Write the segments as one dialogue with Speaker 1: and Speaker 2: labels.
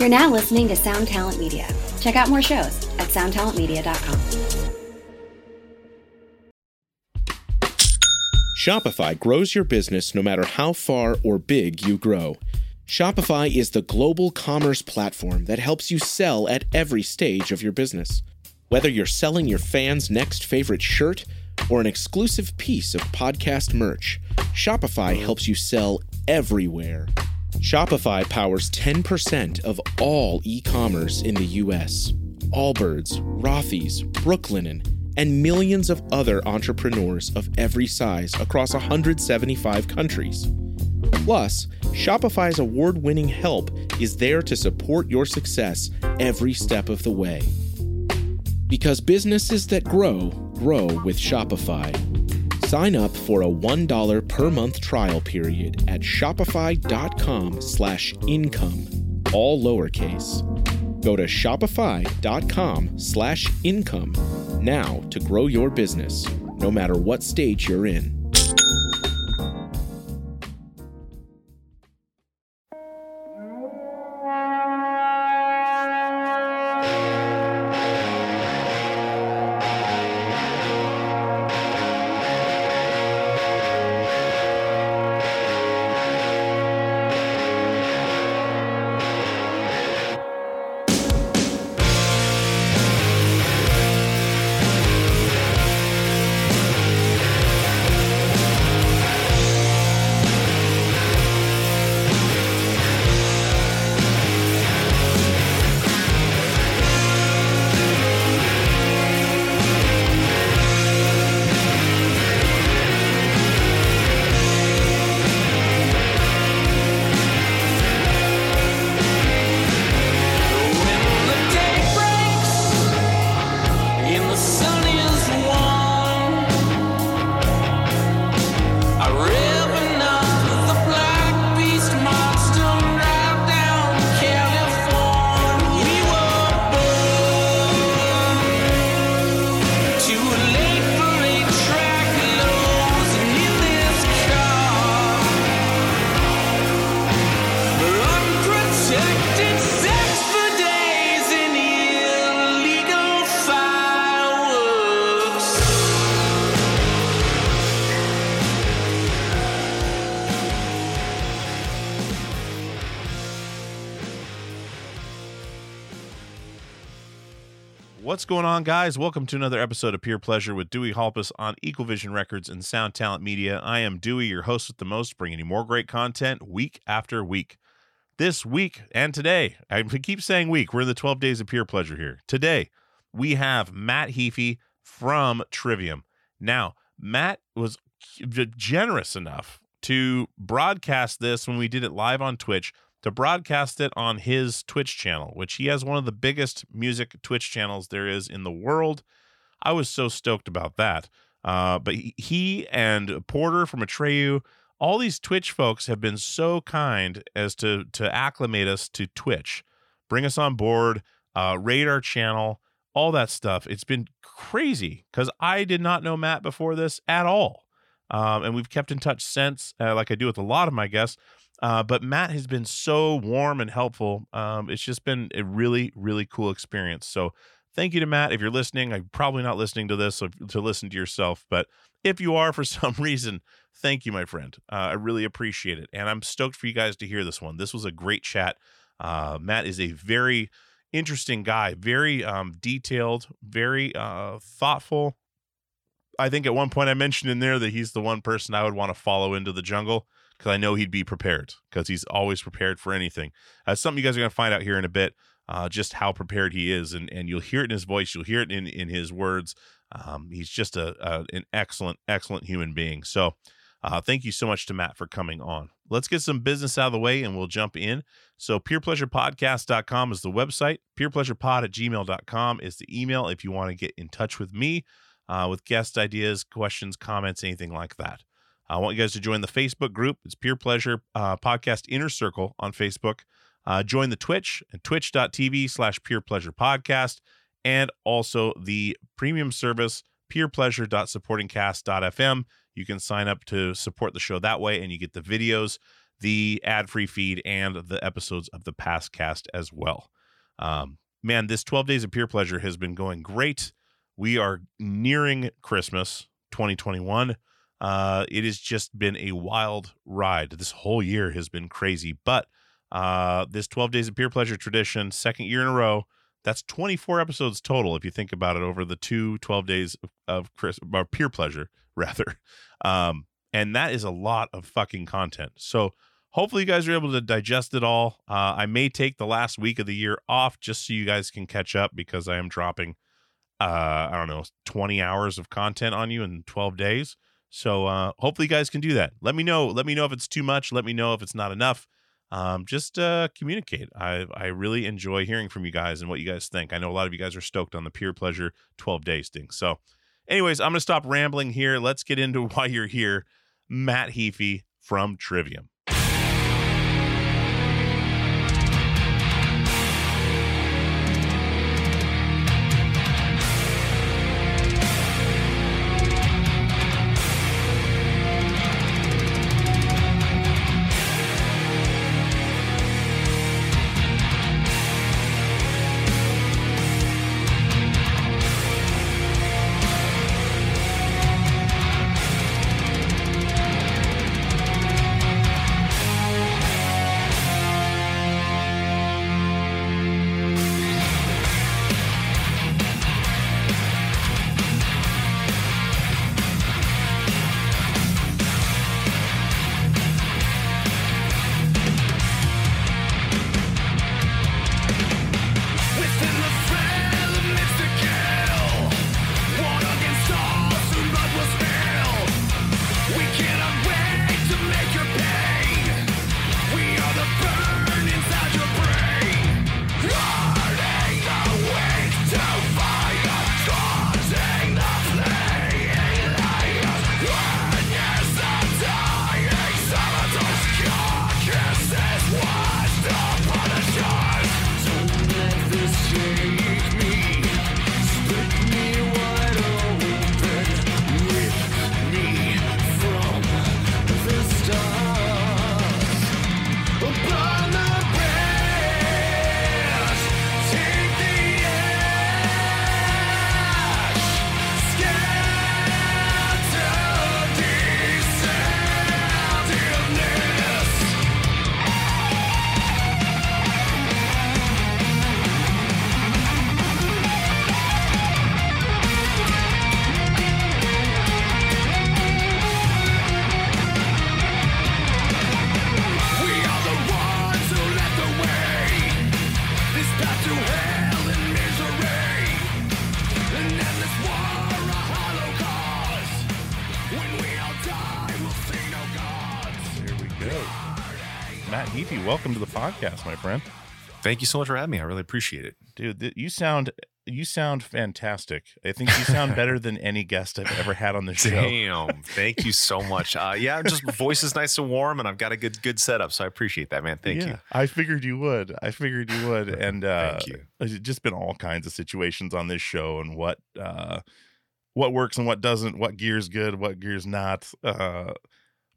Speaker 1: You're now listening to Sound Talent Media. Check out more shows at soundtalentmedia.com.
Speaker 2: Shopify grows your business no matter how far or big you grow. Shopify is the global commerce platform that helps you sell at every stage of your business. Whether you're selling your fans' next favorite shirt or an exclusive piece of podcast merch, Shopify helps you sell everywhere. Shopify powers 10% of all e commerce in the US. Allbirds, Rothy's, Brooklinen, and millions of other entrepreneurs of every size across 175 countries. Plus, Shopify's award winning help is there to support your success every step of the way. Because businesses that grow, grow with Shopify. Sign up for a $1 per month trial period at shopify.com slash income, all lowercase. Go to shopify.com slash income now to grow your business, no matter what stage you're in.
Speaker 3: What's going on, guys? Welcome to another episode of Peer Pleasure with Dewey Halpus on Equal Vision Records and Sound Talent Media. I am Dewey, your host with the most, bringing you more great content week after week. This week and today, I keep saying week, we're in the 12 days of Peer Pleasure here. Today, we have Matt Heafy from Trivium. Now, Matt was generous enough to broadcast this when we did it live on Twitch to broadcast it on his Twitch channel, which he has one of the biggest music Twitch channels there is in the world. I was so stoked about that. Uh, but he and Porter from Atreyu, all these Twitch folks have been so kind as to to acclimate us to Twitch, bring us on board, uh, rate our channel, all that stuff. It's been crazy because I did not know Matt before this at all. Um, and we've kept in touch since, uh, like I do with a lot of my guests. Uh, but Matt has been so warm and helpful. Um, it's just been a really, really cool experience. So thank you to Matt. If you're listening, I'm probably not listening to this to listen to yourself, but if you are for some reason, thank you, my friend. Uh, I really appreciate it. And I'm stoked for you guys to hear this one. This was a great chat. Uh, Matt is a very interesting guy, very um, detailed, very uh, thoughtful. I think at one point I mentioned in there that he's the one person I would want to follow into the jungle because I know he'd be prepared because he's always prepared for anything. That's something you guys are going to find out here in a bit, uh, just how prepared he is, and and you'll hear it in his voice, you'll hear it in in his words. Um, he's just a, a, an excellent excellent human being. So. Uh, thank you so much to Matt for coming on. Let's get some business out of the way and we'll jump in. So, peerpleasurepodcast.com is the website. Peerpleasurepod at gmail.com is the email if you want to get in touch with me uh, with guest ideas, questions, comments, anything like that. I want you guys to join the Facebook group. It's Peer Pleasure uh, Podcast Inner Circle on Facebook. Uh, join the Twitch at twitch.tv slash Peer Pleasure Podcast and also the premium service peerpleasure.supportingcast.fm. You can sign up to support the show that way and you get the videos the ad-free feed and the episodes of the past cast as well. Um, man, this 12 days of peer pleasure has been going great. We are nearing Christmas 2021. Uh, it has just been a wild ride. This whole year has been crazy, but uh, this 12 days of peer pleasure tradition, second year in a row, that's 24 episodes total if you think about it over the two 12 days of, of Chris or peer pleasure rather. Um, and that is a lot of fucking content. So hopefully you guys are able to digest it all. Uh, I may take the last week of the year off just so you guys can catch up because I am dropping uh, I don't know, 20 hours of content on you in 12 days. So uh, hopefully you guys can do that. Let me know. Let me know if it's too much. Let me know if it's not enough. Um, just uh, communicate. I I really enjoy hearing from you guys and what you guys think. I know a lot of you guys are stoked on the peer pleasure 12 days thing. So, anyways, I'm gonna stop rambling here. Let's get into why you're here. Matt Heafy from Trivium. Welcome to the podcast, my friend.
Speaker 4: Thank you so much for having me. I really appreciate it.
Speaker 3: Dude, th- you sound you sound fantastic. I think you sound better than any guest I've ever had on the show.
Speaker 4: Damn. Thank you so much. Uh, yeah, just voice is nice and warm, and I've got a good good setup, so I appreciate that, man. Thank
Speaker 3: Yeah,
Speaker 4: you.
Speaker 3: I figured you would. I figured you would. And uh
Speaker 4: Thank you.
Speaker 3: there's just been all kinds of situations on this show and what uh what works and what doesn't, what gear's good, what gear's not. Uh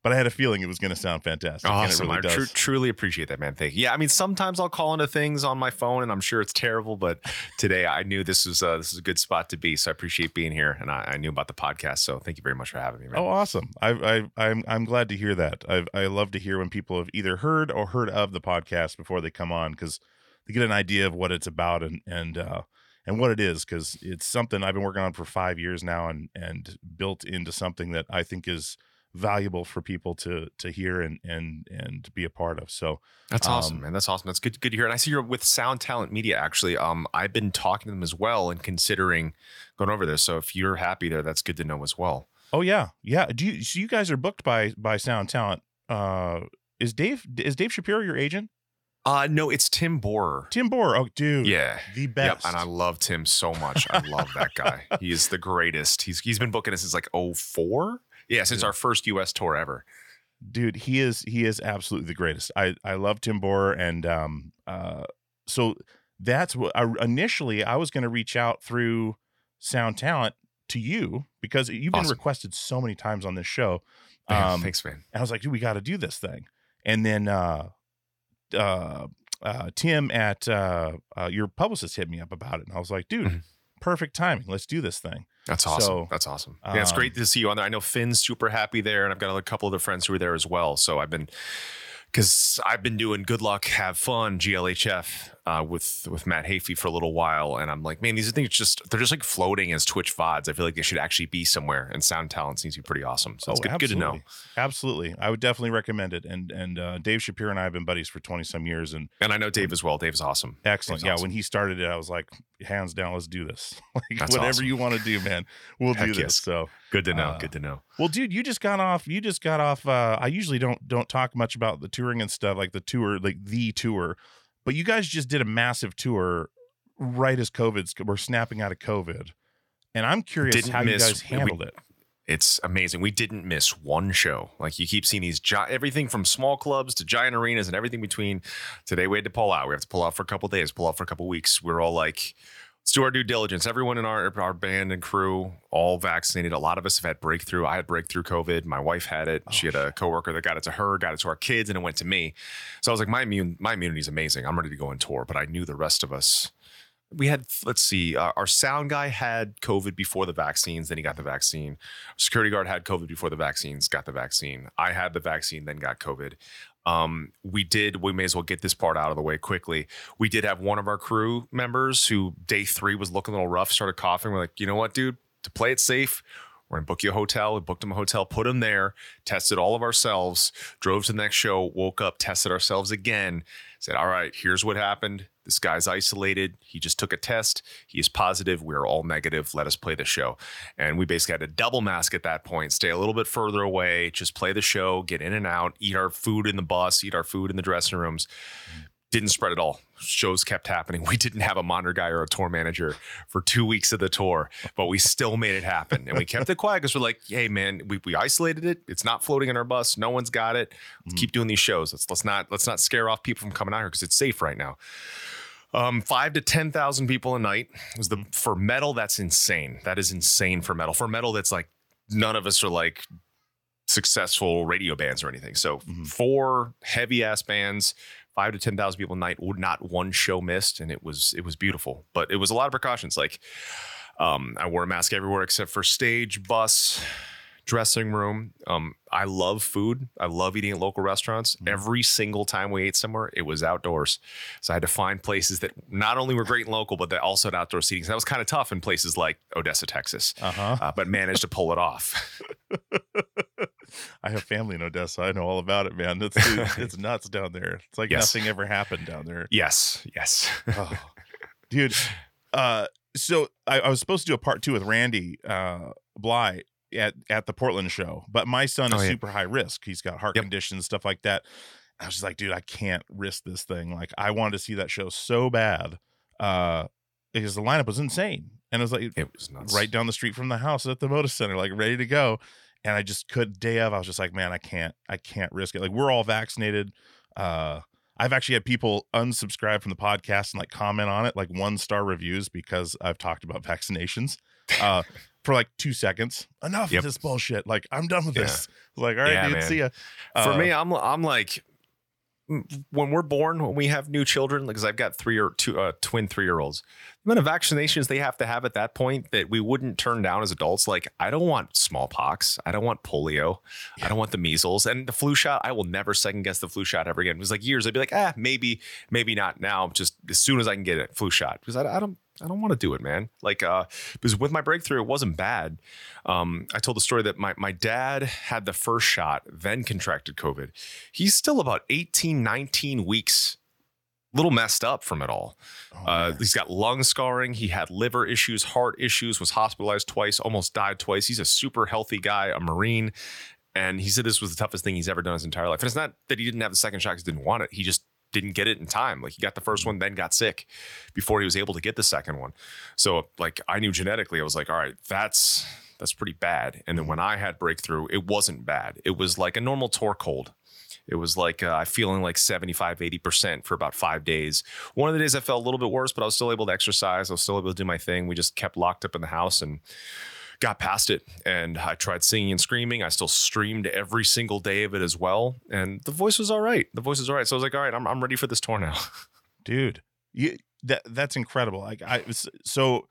Speaker 3: but I had a feeling it was going to sound fantastic.
Speaker 4: Awesome.
Speaker 3: Really
Speaker 4: I
Speaker 3: does.
Speaker 4: truly appreciate that, man. Thank you. Yeah, I mean, sometimes I'll call into things on my phone, and I'm sure it's terrible, but today I knew this was uh, this is a good spot to be, so I appreciate being here, and I, I knew about the podcast, so thank you very much for having me, man.
Speaker 3: Oh, awesome! I, I, I'm, I'm glad to hear that. I, I love to hear when people have either heard or heard of the podcast before they come on because they get an idea of what it's about and and uh, and what it is because it's something I've been working on for five years now and and built into something that I think is valuable for people to to hear and and and be a part of. So
Speaker 4: That's awesome,
Speaker 3: Um,
Speaker 4: man. That's awesome. That's good. Good to hear. And I see you're with Sound Talent Media. Actually, um, I've been talking to them as well and considering going over there. So if you're happy there, that's good to know as well.
Speaker 3: oh yeah yeah. Do you so you guys are booked by by Sound Talent? Uh, is Dave is Dave Shapiro your agent?
Speaker 4: Uh, no, it's Tim Borer.
Speaker 3: Tim Borer, Oh, dude.
Speaker 4: Yeah.
Speaker 3: the
Speaker 4: Yep,
Speaker 3: best.
Speaker 4: and I love Tim so much. I love that guy. He is the greatest. He's he's been booking us since like 04? Yeah, since our first US tour ever.
Speaker 3: dude he is he is absolutely the greatest i i love tim borer and um uh so that's what I, initially i was going to reach out through sound talent to you because you've been requested so many times on this show
Speaker 4: Man,
Speaker 3: um
Speaker 4: thanks, man.
Speaker 3: and i was like dude we got to do this thing and then uh, uh, uh, Tim at uh, uh, your publicist hit me up about it, and I was like, dude,
Speaker 4: Mhm.
Speaker 3: perfect timing. Let's do this thing.
Speaker 4: That's awesome.
Speaker 3: So,
Speaker 4: That's awesome. Yeah, it's great
Speaker 3: um,
Speaker 4: to see you on there. I know Finn's super happy there, and I've got a couple of other friends who are there as well. So I've been, because I've been doing Good Luck, Have Fun, GLHF uh, with with Matt Hafey for a little while, and I'm like, man, these things just they're just like floating as Twitch vods. I feel like they should actually be somewhere, and Sound Talent seems to be pretty awesome. So it's good, good to know.
Speaker 3: Absolutely, I would definitely recommend it. And and uh, Dave Shapiro and I have been buddies for twenty some years, and
Speaker 4: And I know Dave as well. Dave's awesome.
Speaker 3: excellent.
Speaker 4: Dave's
Speaker 3: Yeah,
Speaker 4: awesome.
Speaker 3: when he started it, I was like, hands down, let's do this. like
Speaker 4: That's
Speaker 3: whatever
Speaker 4: awesome.
Speaker 3: you want to do, man, we'll
Speaker 4: Heck
Speaker 3: do this.
Speaker 4: yes.
Speaker 3: So.
Speaker 4: Good to know.
Speaker 3: Uh,
Speaker 4: good to know.
Speaker 3: Well, dude, you just got off. You just got off. Uh, I usually don't don't talk much about the touring and stuff, like the tour, like the tour. But you guys just did a massive tour right as COVID's we're snapping out of COVID, and I'm curious
Speaker 4: Didn't
Speaker 3: how
Speaker 4: miss-
Speaker 3: you guys
Speaker 4: we-
Speaker 3: handled it.
Speaker 4: It's amazing. We didn't miss one show. Like you keep seeing these gi- everything from small clubs to giant arenas and everything between. Today we had to pull out. We have to pull out for a couple days, pull out for a couple weeks. We're all like, let's do our due diligence. Everyone in our our band and crew all vaccinated. A lot of us have had breakthrough. I had breakthrough COVID. My wife had it. she had a coworker that got it to her, got it to our kids, and it went to me. So I was like, my immune my immunity is amazing. I'm ready to go on tour. But I knew the rest of us we had let's see uh, our sound guy had covid before the vaccines then he got the vaccine security guard had covid before the vaccines got the vaccine i had the vaccine then got covid um, we did we may as well get this part out of the way quickly. We did have one of our crew members who day three was looking a little rough started coughing. We're like you know what dude? To play it safe we're gonna book you a hotel. We booked him a hotel, put him there, tested all of ourselves, drove to the next show, woke up, tested ourselves again, said, All right, here's what happened. This guy's isolated. He just took a test. He is positive. We're all negative. Let us play the show. And we basically had to double mask at that point, stay a little bit further away, just play the show, get in and out, eat our food in the bus, eat our food in the dressing rooms mm. Didn't spread at all. Shows kept happening. We didn't have a monitor guy or a tour manager for two weeks of the tour, but we still made it happen. And we kept it quiet because we're like, hey man, we, we isolated it. It's not floating in our bus. No one's got it. Let's keep doing these shows. Let's let's not let's not scare off people from coming out here because it's safe right now. Um, five to ten thousand people a night was the for metal. That's insane. That is insane for metal. For metal, that's like none of us are like successful radio bands or anything. So four heavy ass bands, five to ten thousand people a night, would not one show missed, and it was it was beautiful. But it was a lot of precautions. Like um, I wore a mask everywhere except for stage, bus, dressing room. Um, I love food. I love eating at local restaurants. Every single time we ate somewhere, it was outdoors. So I had to find places that not only were great and local, but that also had outdoor seating. So that was kind of tough in places like Odessa, Texas,
Speaker 3: Uh-huh.
Speaker 4: uh, but managed to pull it off.
Speaker 3: I have family in Odessa. I know all about it, man. It's it's nuts down there. It's like
Speaker 4: Yes.
Speaker 3: nothing ever happened down there.
Speaker 4: yes, yes.
Speaker 3: Oh, dude. Uh, so I, I was supposed to do a part two with Randy uh, Blythe at at the Portland show, but my son is
Speaker 4: Oh, yeah.
Speaker 3: super high risk. He's got heart
Speaker 4: Yep.
Speaker 3: conditions, stuff like that. I was just like, dude, I can't risk this thing. Like, I wanted to see that show so bad uh, because the lineup was insane, and it was like
Speaker 4: It was nuts.
Speaker 3: right down the street from the house at the Moda Center, like ready to go. And I just could day of, I was just like, man, I can't, I can't risk it. Like we're all vaccinated. Uh I've actually had people unsubscribe from the podcast and like comment on it, like one star reviews because I've talked about vaccinations. Uh for like two seconds. Enough
Speaker 4: Yep.
Speaker 3: of this bullshit. Like I'm done with
Speaker 4: Yeah.
Speaker 3: this. Like, all right,
Speaker 4: Yeah,
Speaker 3: dude,
Speaker 4: man.
Speaker 3: see ya.
Speaker 4: For
Speaker 3: Uh,
Speaker 4: me, I'm I'm like when we're born, when we have new children, because I've got three or two uh, twin three year olds, amount of vaccinations they have to have at that point that we wouldn't turn down as adults. Like, I don't want smallpox, I don't want polio, I don't want the measles, and the flu shot. I will never second guess the flu shot ever again. It was like years. I'd be like, ah, maybe, maybe not now. Just as soon as I can get it, flu shot, because I, I don't. I don't want to do it, man. Like, uh, because with my breakthrough, it wasn't bad. Um, I told the story that my, my dad had the first shot, then contracted COVID. He's still about 18, 19 weeks, little messed up from it all.
Speaker 3: oh,
Speaker 4: Uh, he's got lung scarring. He had liver issues, heart issues, was hospitalized twice, almost died twice. He's a super healthy guy, a Marine. And he said this was the toughest thing he's ever done his entire life. And it's not that he didn't have the second shot because he didn't want it. He just didn't get it in time. Like he got the first one, then got sick before he was able to get the second one. So like I knew genetically, I was like, all right, that's that's pretty bad. And then when I had breakthrough, it wasn't bad. It was like a normal tour cold. It was like uh, I feeling like 75, 80% for about five days. One of the days I felt a little bit worse, but I was still able to exercise. I was still able to do my thing. We just kept locked up in the house and got past it and I tried singing and screaming. I still streamed every single day of it as well. And the voice was all right. The voice was all right. So I was like, all right, I'm, I'm ready for this tour now.
Speaker 3: dude you that that's incredible like i was so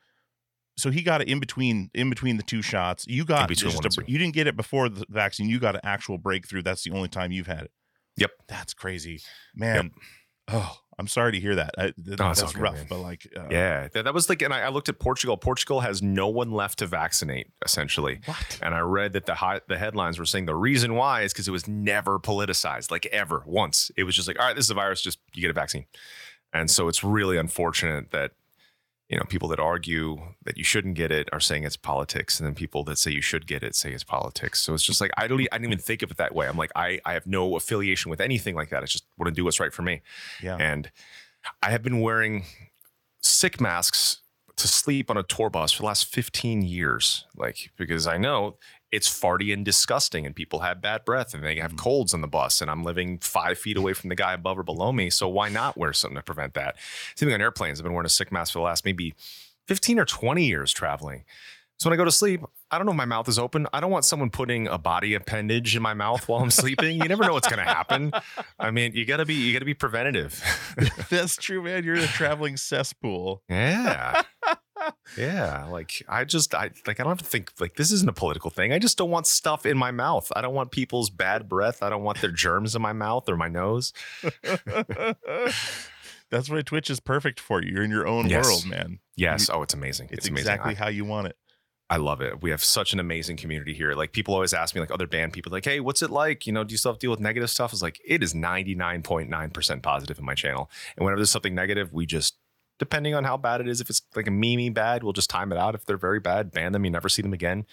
Speaker 3: so he got it in between in between the two shots you got just a, you didn't get it before the vaccine you got an actual breakthrough that's the only time you've had it
Speaker 4: Yep.
Speaker 3: that's crazy man oh i'm sorry to hear that I, th-
Speaker 4: it's
Speaker 3: that's
Speaker 4: good,
Speaker 3: rough
Speaker 4: man.
Speaker 3: but like uh,
Speaker 4: yeah. That, that was like, and I, I looked at Portugal. Portugal has no one left to vaccinate, essentially.
Speaker 3: what
Speaker 4: And I read that the the headlines were saying the reason why is because it was never politicized, like ever once. It was just like, all right, this is a virus, just you get a vaccine. And so it's really unfortunate that you know people that argue that you shouldn't get it are saying it's politics, and then people that say you should get it say it's politics. So it's just like I don't, I didn't even think of it that way. I'm like, I, I have no affiliation with anything like that. I just want to do what's right for me.
Speaker 3: yeah
Speaker 4: And I have been wearing sick masks to sleep on a tour bus for the last 15 years. Like, because I know it's farty and disgusting and people have bad breath and they have mm. colds on the bus. And I'm living five feet away from the guy above or below me. So why not wear something to prevent that? Same thing on airplanes. I've been wearing a sick mask for the last maybe 15 or 20 years traveling. So when I go to sleep, I don't know if my mouth is open. I don't want someone putting a body appendage in my mouth while I'm sleeping. You never know what's going to happen. I mean, you gotta be you gotta be preventative.
Speaker 3: that's true man you're in a traveling cesspool
Speaker 4: yeah, yeah. Like I just I like I don't have to think like this isn't a political thing. I just don't want stuff in my mouth. I don't want people's bad breath. I don't want their germs in my mouth or my nose.
Speaker 3: that's why twitch is perfect for you you're in your own
Speaker 4: Yes.
Speaker 3: world man
Speaker 4: Yes. Oh, it's amazing.
Speaker 3: it's,
Speaker 4: It's, amazing.
Speaker 3: exactly
Speaker 4: I-
Speaker 3: how you want it
Speaker 4: I love it. We have such an amazing community here. Like people always ask me, like other band people, like, "Hey, what's it like? You know, do you still have to deal with negative stuff?" It's like it is ninety nine point nine percent positive in my channel, and whenever there's something negative, we just, depending on how bad it is, if it's like a memey bad, we'll just time it out. If they're very bad, ban them. You never see them again.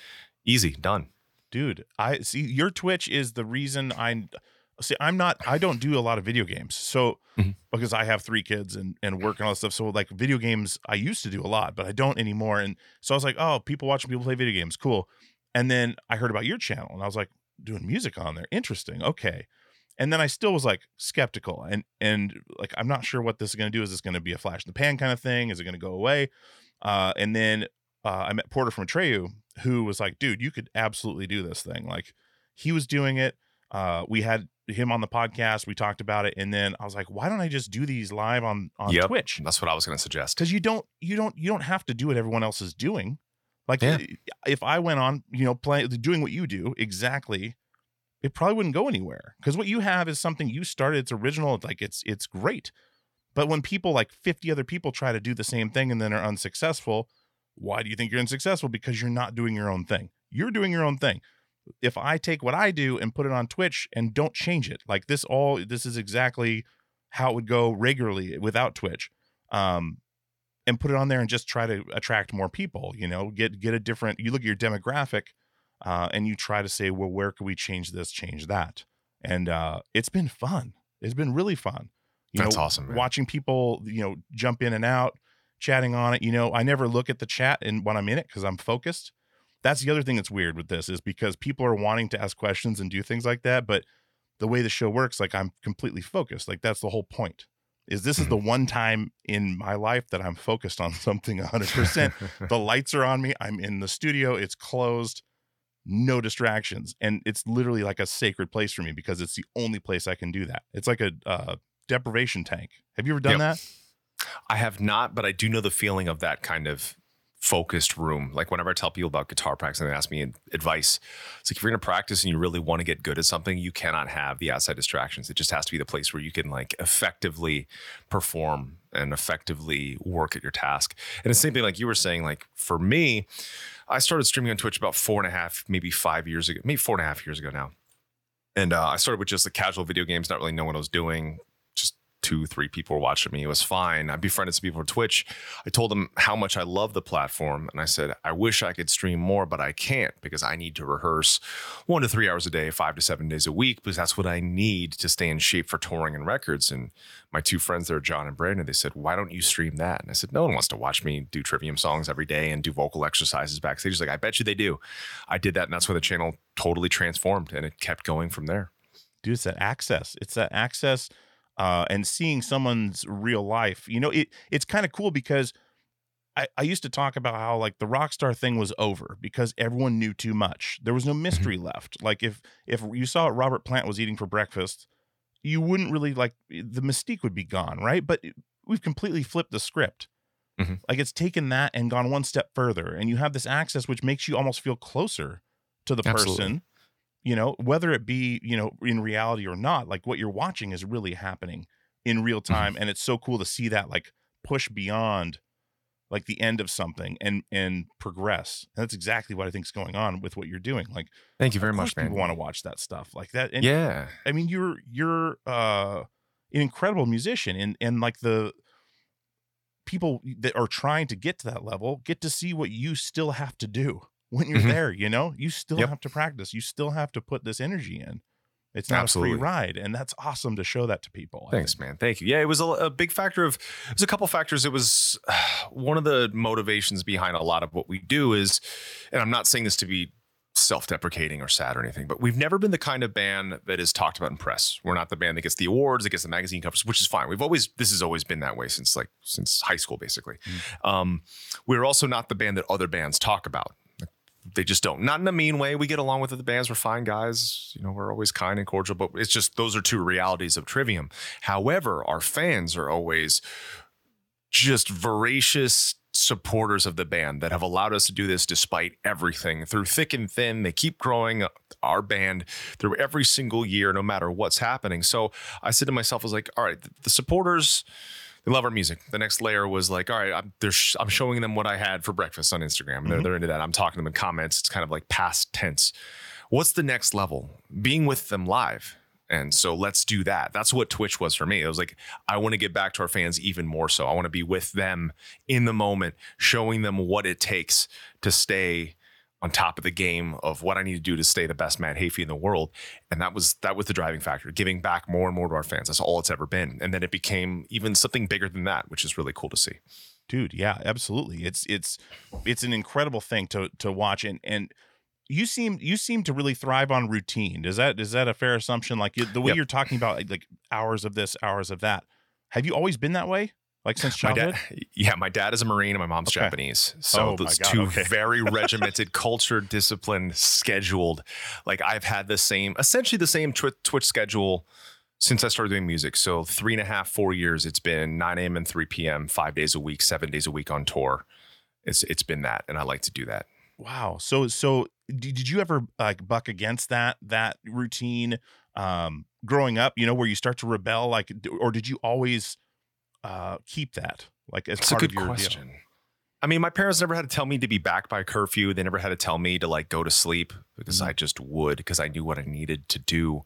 Speaker 4: Easy, done.
Speaker 3: dude i see your twitch is the reason i see i'm not i don't do a lot of video games so
Speaker 4: Mhm.
Speaker 3: because i have three kids and and work and all that stuff so like video games i used to do a lot but i don't anymore and so i was like oh people watching people play video games cool and then i heard about your channel and i was like doing music on there interesting okay and then i still was like skeptical and and like i'm not sure what this is going to do is this going to be a flash in the pan kind of thing is it going to go away uh and then uh, I met Porter from Atreyu, who was like, dude, you could absolutely do this thing. Like, he was doing it. Uh, we had him on the podcast. We talked about it, and then I was like, why don't I just do these live on on
Speaker 4: Yep.
Speaker 3: Twitch?
Speaker 4: That's what I was going to suggest.
Speaker 3: Because you don't you don't you don't have to do what everyone else is doing. Like,
Speaker 4: Yeah.
Speaker 3: if I went on, you know, playing doing what you do exactly, it probably wouldn't go anywhere. Because what you have is something you started. It's original. It's like it's it's great. But when people like 50 other people try to do the same thing and then are unsuccessful, why do you think you're unsuccessful? Because you're not doing your own thing. You're doing your own thing. If I take what I do and put it on Twitch and don't change it, like this all this is exactly how it would go regularly without Twitch. Um and put it on there and just try to attract more people, you know, get get a different you look at your demographic uh and you try to say, well, where could we change this, change that? And uh it's been fun. It's been really fun. You
Speaker 4: That's
Speaker 3: know,
Speaker 4: awesome, man.
Speaker 3: watching people, you know, jump in and out, chatting on it. You know, I never look at the chat and when I'm in it because I'm focused. That's the other thing that's weird with this is because people are wanting to ask questions and do things like that, but the way the show works, like I'm completely focused. Like that's the whole point. Is this is the one time in my life that I'm focused on something 100%. the lights are on me. I'm in the studio. It's closed. No distractions, and it's literally like a sacred place for me because it's the only place I can do that. It's like a uh, deprivation tank. Have you ever done
Speaker 4: Yep.
Speaker 3: that?
Speaker 4: I have not, but I do know the feeling of that kind of focused room. Like whenever I tell people about guitar practice and they ask me advice, it's like if you're going to practice and you really want to get good at something, you cannot have the outside distractions. It just has to be the place where you can like effectively perform and effectively work at your task. And the same thing, like you were saying, like for me, I started streaming on Twitch about four and a half, maybe five years ago, maybe four and a half years ago now. And uh, I started with just the casual video games, not really knowing what I was doing. Two, three people were watching me. It was fine. I befriended some people on Twitch. I told them how much I love the platform. And I said, I wish I could stream more, but I can't because I need to rehearse one to three hours a day, five to seven days a week, because that's what I need to stay in shape for touring and records. And my two friends there, John and Brandon, they said, Why don't you stream that? And I said, No one wants to watch me do Trivium songs every day and do vocal exercises backstage. He's like, I bet you they do. I did that. And that's why the channel totally transformed and it kept going from there.
Speaker 3: dude it's that access it's that access uh and seeing someone's real life you know it it's kind of cool because I, I used to talk about how like the rock star thing was over because everyone knew too much. There was no mystery left. Like if if you saw what Robert Plant was eating for breakfast, you wouldn't really like the mystique would be gone, right? But we've completely flipped the script.
Speaker 4: Mhm.
Speaker 3: Like it's taken that and gone one step further, and you have this access which makes you almost feel closer to the
Speaker 4: Absolutely.
Speaker 3: person. You know, whether it be you know in reality or not, like what you're watching is really happening in real
Speaker 4: Mm-hmm.
Speaker 3: time, and it's so cool to see that like push beyond like the end of something and and progress. And that's exactly what I think is going on with what you're doing. Like,
Speaker 4: Thank you very much, man.
Speaker 3: People want to watch that stuff like that. And
Speaker 4: yeah.
Speaker 3: I mean, you're you're uh, an incredible musician, and and like the people that are trying to get to that level get to see what you still have to do when you're
Speaker 4: Mhm.
Speaker 3: there. You know, you still
Speaker 4: Yep.
Speaker 3: have to practice. You still have to put this energy in. It's not a free ride, and that's awesome to show that to people. I
Speaker 4: Thanks,
Speaker 3: think.
Speaker 4: man. Thank you. Yeah, it was a, a big factor of. It was a couple factors. It was one of the motivations behind a lot of what we do is, and I'm not saying this to be self-deprecating or sad or anything, but we've never been the kind of band that is talked about in press. We're not the band that gets the awards, that gets the magazine covers, which is fine. We've always this has always been that way since like since high school, basically. Um, we're also not the band that other bands talk about. They just don't. Not in a mean way. We get along with other bands. We're fine guys. You know, we're always kind and cordial, but it's just those are two realities of Trivium. However, our fans are always just voracious supporters of the band that have allowed us to do this despite everything through thick and thin. They keep growing our band through every single year, no matter what's happening. So I said to myself, I was like, all right, the, the supporters, they love our music. The next layer was like, all right, I'm, sh- I'm showing them what I had for breakfast on Instagram. They're, mm-hmm. they're into that. I'm talking to them in comments. It's kind of like past tense. What's the next level? Being with them live. And so let's do that. That's what Twitch was for me. It was like, I want to get back to our fans even more so. I want to be with them in the moment, showing them what it takes to stay on top of the game of what I need to do to stay the best Matt Heafy in the world. And that was that was the driving factor, giving back more and more to our fans. That's all it's ever been. And then it became even something bigger than that, which is really cool to see.
Speaker 3: dude yeah absolutely it's it's it's an incredible thing to to watch and and you seem you seem to really thrive on routine is that is that a fair assumption like the way
Speaker 4: Yep.
Speaker 3: you're talking about like, like hours of this hours of that have you always been that way like since
Speaker 4: My
Speaker 3: childhood
Speaker 4: dad, yeah, my dad is a Marine and my mom's
Speaker 3: Okay.
Speaker 4: Japanese. So
Speaker 3: Oh
Speaker 4: those
Speaker 3: God,
Speaker 4: two
Speaker 3: okay.
Speaker 4: very regimented, cultured, disciplined, scheduled. Like I've had the same, essentially the same Twitch, Twitch schedule since I started doing music. So three and a half, four years. It's been 9 a.m. and 3 p.m., five days a week, seven days a week on tour. It's it's been that, and I like to do that.
Speaker 3: wow so so did, did you ever like buck against that that routine um growing up you know where you start to rebel like or did you always uh keep that like as
Speaker 4: It's a
Speaker 3: part
Speaker 4: good
Speaker 3: of your deal?
Speaker 4: question. I mean, my parents never had to tell me to be back by curfew. They never had to tell me to like go to sleep because
Speaker 3: Mm-hmm.
Speaker 4: I just would because I knew what I needed to do.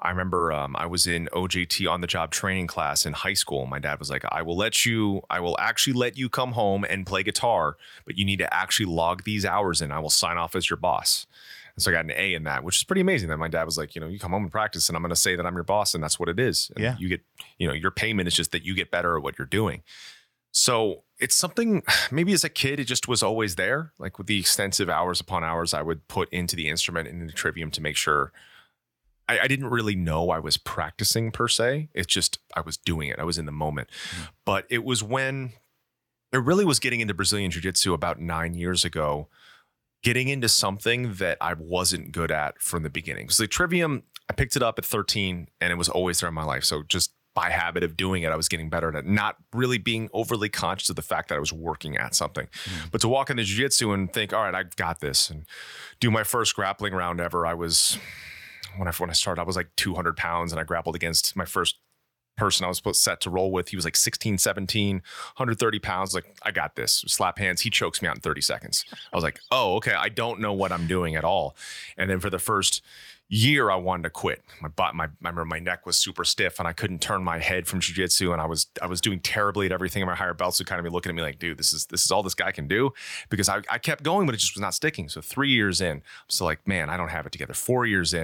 Speaker 4: I remember um, I was in OJT on the job training class in high school. My dad was like, "I will let you. I will actually let you come home and play guitar, but you need to actually log these hours in. I will sign off as your boss." And so I got an A in that, which is pretty amazing. That my dad was like, you know, you come home and practice, and I'm going to say that I'm your boss, and that's what it is. And
Speaker 3: Yeah.
Speaker 4: you get, you know, your payment is just that you get better at what you're doing. So it's something maybe as a kid, it just was always there. Like with the extensive hours upon hours I would put into the instrument and into Trivium to make sure I, I didn't really know I was practicing per se. It's just I was doing it. I was in the moment. Mm. But it was when it really was getting into Brazilian Jiu Jitsu about nine years ago, getting into something that I wasn't good at from the beginning. So the Trivium, I picked it up at 13 and it was always there in my life. So just by habit of doing it, I was getting better at it, not really being overly conscious of the fact that I was working at something. Mm. But to walk into Jiu Jitsu and think, all right, I've got this, and do my first grappling round ever, I was when I when I started, I was like 200 pounds and I grappled against my first person I was supposed set to roll with. He was like 16, 17, 130 pounds. Like, I got this. Slap hands. He chokes me out in 30 seconds. I was like, oh, okay. I don't know what I'm doing at all. And then for the first year, I wanted to quit. My butt, my, I remember my neck was super stiff and I couldn't turn my head from jujitsu. And I was, I was doing terribly at everything. My higher belts would kind of be looking at me like, dude, this is, this is all this guy can do because I, I kept going, but it just was not sticking. So three years in, I'm still like, man, I don't have it together. Four years in,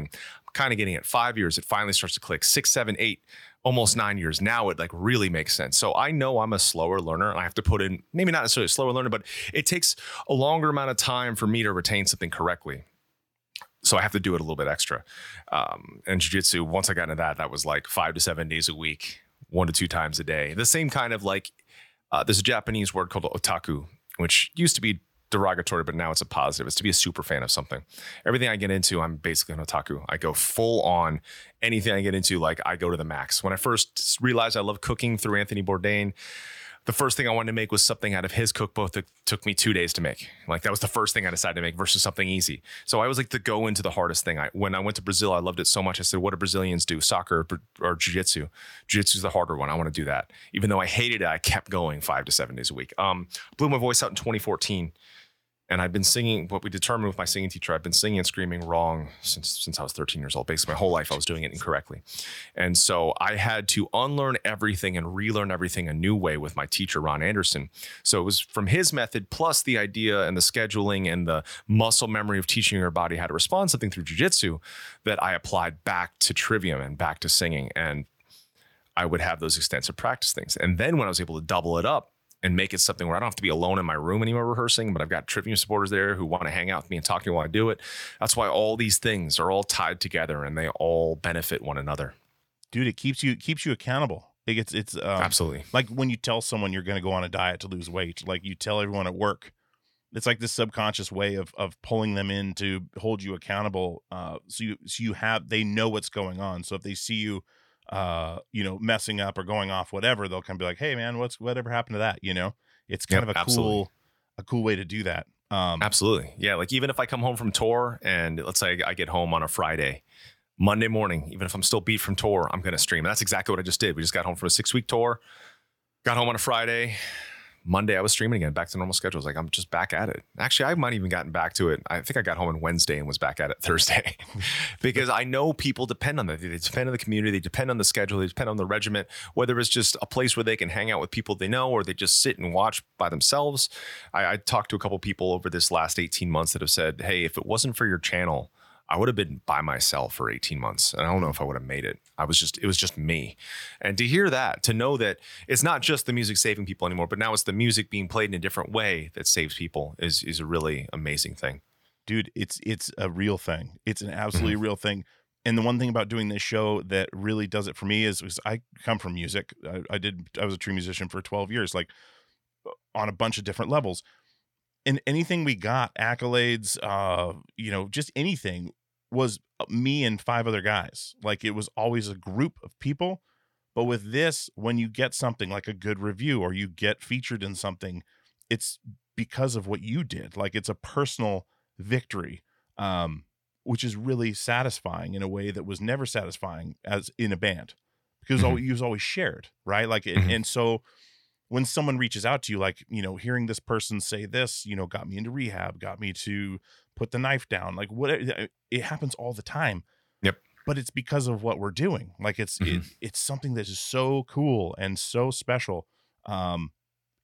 Speaker 4: I'm kind of getting it. Five years, it finally starts to click. Six, seven, eight, almost nine years. Now it like really makes sense. So I know I'm a slower learner. and I have to put in maybe not necessarily a slower learner, but it takes a longer amount of time for me to retain something correctly. So I have to do it a little bit extra. Um, and jujitsu, once I got into that, that was like five to seven days a week, one to two times a day. The same kind of like, uh, there's a Japanese word called otaku, which used to be derogatory, but now it's a positive. It's to be a super fan of something. Everything I get into, I'm basically an otaku. I go full on anything I get into, like I go to the max. When I first realized I love cooking through Anthony Bourdain, the first thing I wanted to make was something out of his cookbook that took me two days to make. Like that was the first thing I decided to make versus something easy. So I was like to go into the hardest thing. I, when I went to Brazil, I loved it so much. I said, what do Brazilians do? Soccer or, jiu-jitsu? Jiu-jitsu is the harder one. I want to do that. Even though I hated it, I kept going five to seven days a week. Um, blew my voice out in 2014 and I've been singing what we determined with my singing teacher. I've been singing and screaming wrong since since I was 13 years old. Basically, my whole life I was doing it incorrectly, and so I had to unlearn everything and relearn everything a new way with my teacher Ron Anderson. So it was from his method plus the idea and the scheduling and the muscle memory of teaching your body how to respond something through jujitsu that I applied back to trivium and back to singing and. I would have those extensive practice things. And then when I was able to double it up, and make it something where I don't have to be alone in my room anymore rehearsing, but I've got Trivium supporters there who want to hang out with me and talk to me while I do it. That's why all these things are all tied together and they all benefit one another.
Speaker 3: dude it keeps you it keeps you accountable it gets it's um,
Speaker 4: Absolutely.
Speaker 3: like when you tell someone you're going to go on a diet to lose weight like you tell everyone at work it's like this subconscious way of of pulling them in to hold you accountable uh so you so you have they know what's going on so if they see you uh you know messing up or going off whatever they'll kind of be like hey man what's whatever happened to that you know it's kind
Speaker 4: Yep,
Speaker 3: of a
Speaker 4: absolutely.
Speaker 3: cool a cool way to do that um
Speaker 4: Absolutely. Yeah. Like even if I come home from tour and let's say I get home on a Friday, Monday morning, even if I'm still beat from tour, I'm going to stream. And that's exactly what I just did. We just got home from a six week tour, got home on a Friday. Monday, I was streaming again, back to normal schedules. Like I'm just back at it. Actually, I might even gotten back to it. I think I got home on Wednesday and was back at it Thursday because I know people depend on that. They depend on the community. They depend on the schedule. They depend on the regiment, whether it's just a place where they can hang out with people they know or they just sit and watch by themselves. I, I talked to a couple people over this last 18 months that have said, Hey, if it wasn't for your channel, I would have been by myself for 18 months. And I don't know if I would have made it. I was just, it was just me. And to hear that, to know that it's not just the music saving people anymore, but now it's the music being played in a different way that saves people is, is a really amazing thing.
Speaker 3: dude it's it's a real thing it's an absolutely mm-hmm. real thing and the one thing about doing this show that really does it for me is, is i come from music I, I did i was a true musician for 12 years like uh, on a bunch of different levels and anything we got accolades uh you know just anything was uh, me and five other guys like it was always a group of people but with this when you get something like a good review or you get featured in something it's because of what you did like it's a personal victory um which is really satisfying in a way that was never satisfying as in a band because
Speaker 4: Mhm.
Speaker 3: always, you was always shared right like and,
Speaker 4: Mhm.
Speaker 3: and so when someone reaches out to you like you know hearing this person say this you know got me into rehab got me to put the knife down like what it happens all the time
Speaker 4: Yep.
Speaker 3: but it's because of what we're doing like it's it, it's something that is so cool and so special um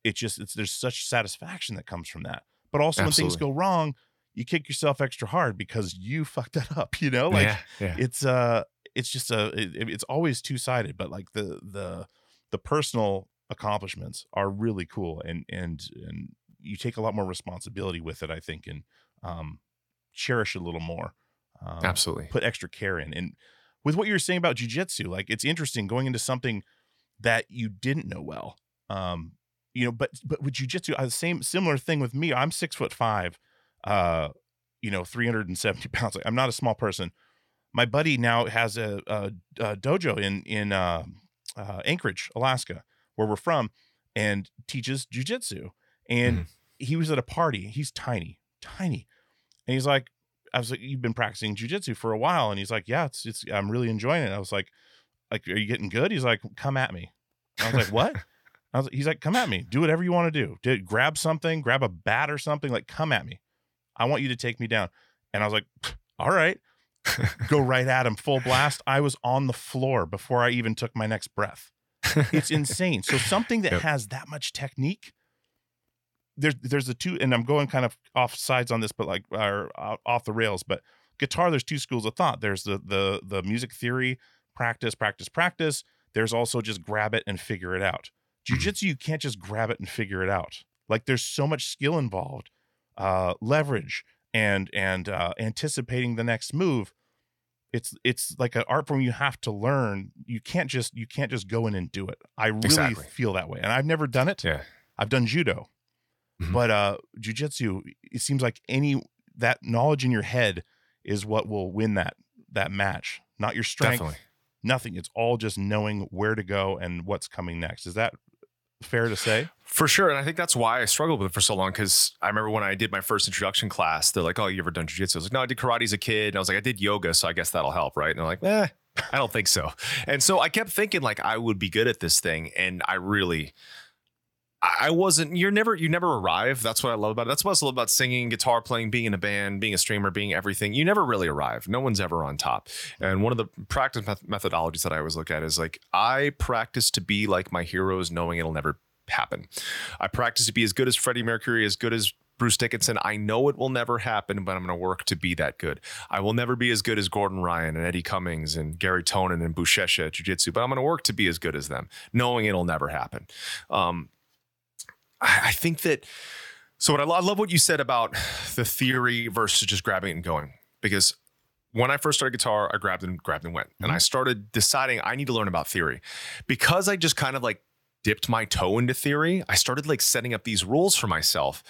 Speaker 3: it just it's there's such satisfaction that comes from that but also when things go wrong you kick yourself extra hard because you fucked that up you know like
Speaker 4: yeah. Yeah.
Speaker 3: it's uh it's just a it, it's always two-sided but like the the the personal accomplishments are really cool and and and you take a lot more responsibility with it i think and um cherish it a little more um,
Speaker 4: Absolutely.
Speaker 3: put extra care in and with what you were saying about jujitsu like it's interesting going into something that you didn't know well um you know but but with jujitsu uh, same similar thing with me i'm six foot five uh you know 370 pounds like i'm not a small person my buddy now has a, a, a dojo in in uh, uh, Anchorage, Alaska, where we're from, and teaches jujitsu. And
Speaker 4: Mhm.
Speaker 3: he was at a party. He's tiny, tiny, and he's like, "I was like, you've been practicing jujitsu for a while," and he's like, "Yeah, it's it's I'm really enjoying it." I was like, "Like, are you getting good?" He's like, "Come at me." I was like, "What?" I was, he's like, "Come at me. Do whatever you want to do. Did grab something, grab a bat or something. Like, come at me. I want you to take me down." And I was like, "All right." go right at him full blast. I was on the floor before I even took my next breath. It's insane. So something that
Speaker 4: Yep.
Speaker 3: has that much technique. There's there's the two, and I'm going kind of off sides on this, but like or uh, off the rails. But guitar, there's two schools of thought. There's the the the music theory, practice, practice, practice. There's also just grab it and figure it out.
Speaker 4: Mhm.
Speaker 3: Jujitsu, you can't just grab it and figure it out. Like there's so much skill involved, uh, leverage, and and uh, anticipating the next move it's it's like an art form you have to learn you can't just you can't just go in and do it i really
Speaker 4: Exactly.
Speaker 3: feel that way and i've never done it
Speaker 4: Yeah.
Speaker 3: i've done judo
Speaker 5: Mm-hmm.
Speaker 4: Mhm.
Speaker 3: But uh jujitsu, it seems like any that knowledge in your head is what will win that that match, not your strength,
Speaker 4: Definitely.
Speaker 3: nothing. It's all just knowing where to go and what's coming next. Is that fair to say?
Speaker 4: For sure. And I think that's why I struggled with it for so long. Cause I remember when I did my first introduction class, they're like, Oh, you ever done jujitsu? I was like, No, I did karate as a kid. And I was like, I did yoga. So I guess that'll help. Right. And they're like, Eh, I don't think so. And so I kept thinking like I would be good at this thing. And I really, I wasn't, you're never, you never arrive. That's what I love about it. That's what I love about singing, guitar playing, being in a band, being a streamer, being everything. You never really arrive. No one's ever on top. And one of the practice meth- methodologies that I always look at is like, I practice to be like my heroes, knowing it'll never happen. I practice to be as good as Freddie Mercury, as good as Bruce Dickinson. I know it will never happen, but I'm going to work to be that good. I will never be as good as Gordon Ryan and Eddie Cummings and Gary Tonon and Buchecha at Jiu Jitsu, but I'm going to work to be as good as them, knowing it'll never happen. Um, I, I think that. So what I, I love what you said about the theory versus just grabbing it and going because when I first started guitar, I grabbed and grabbed and went, and mm-hmm. I started deciding I need to learn about theory because I just kind of like dipped my toe into theory. I started like setting up these rules for myself.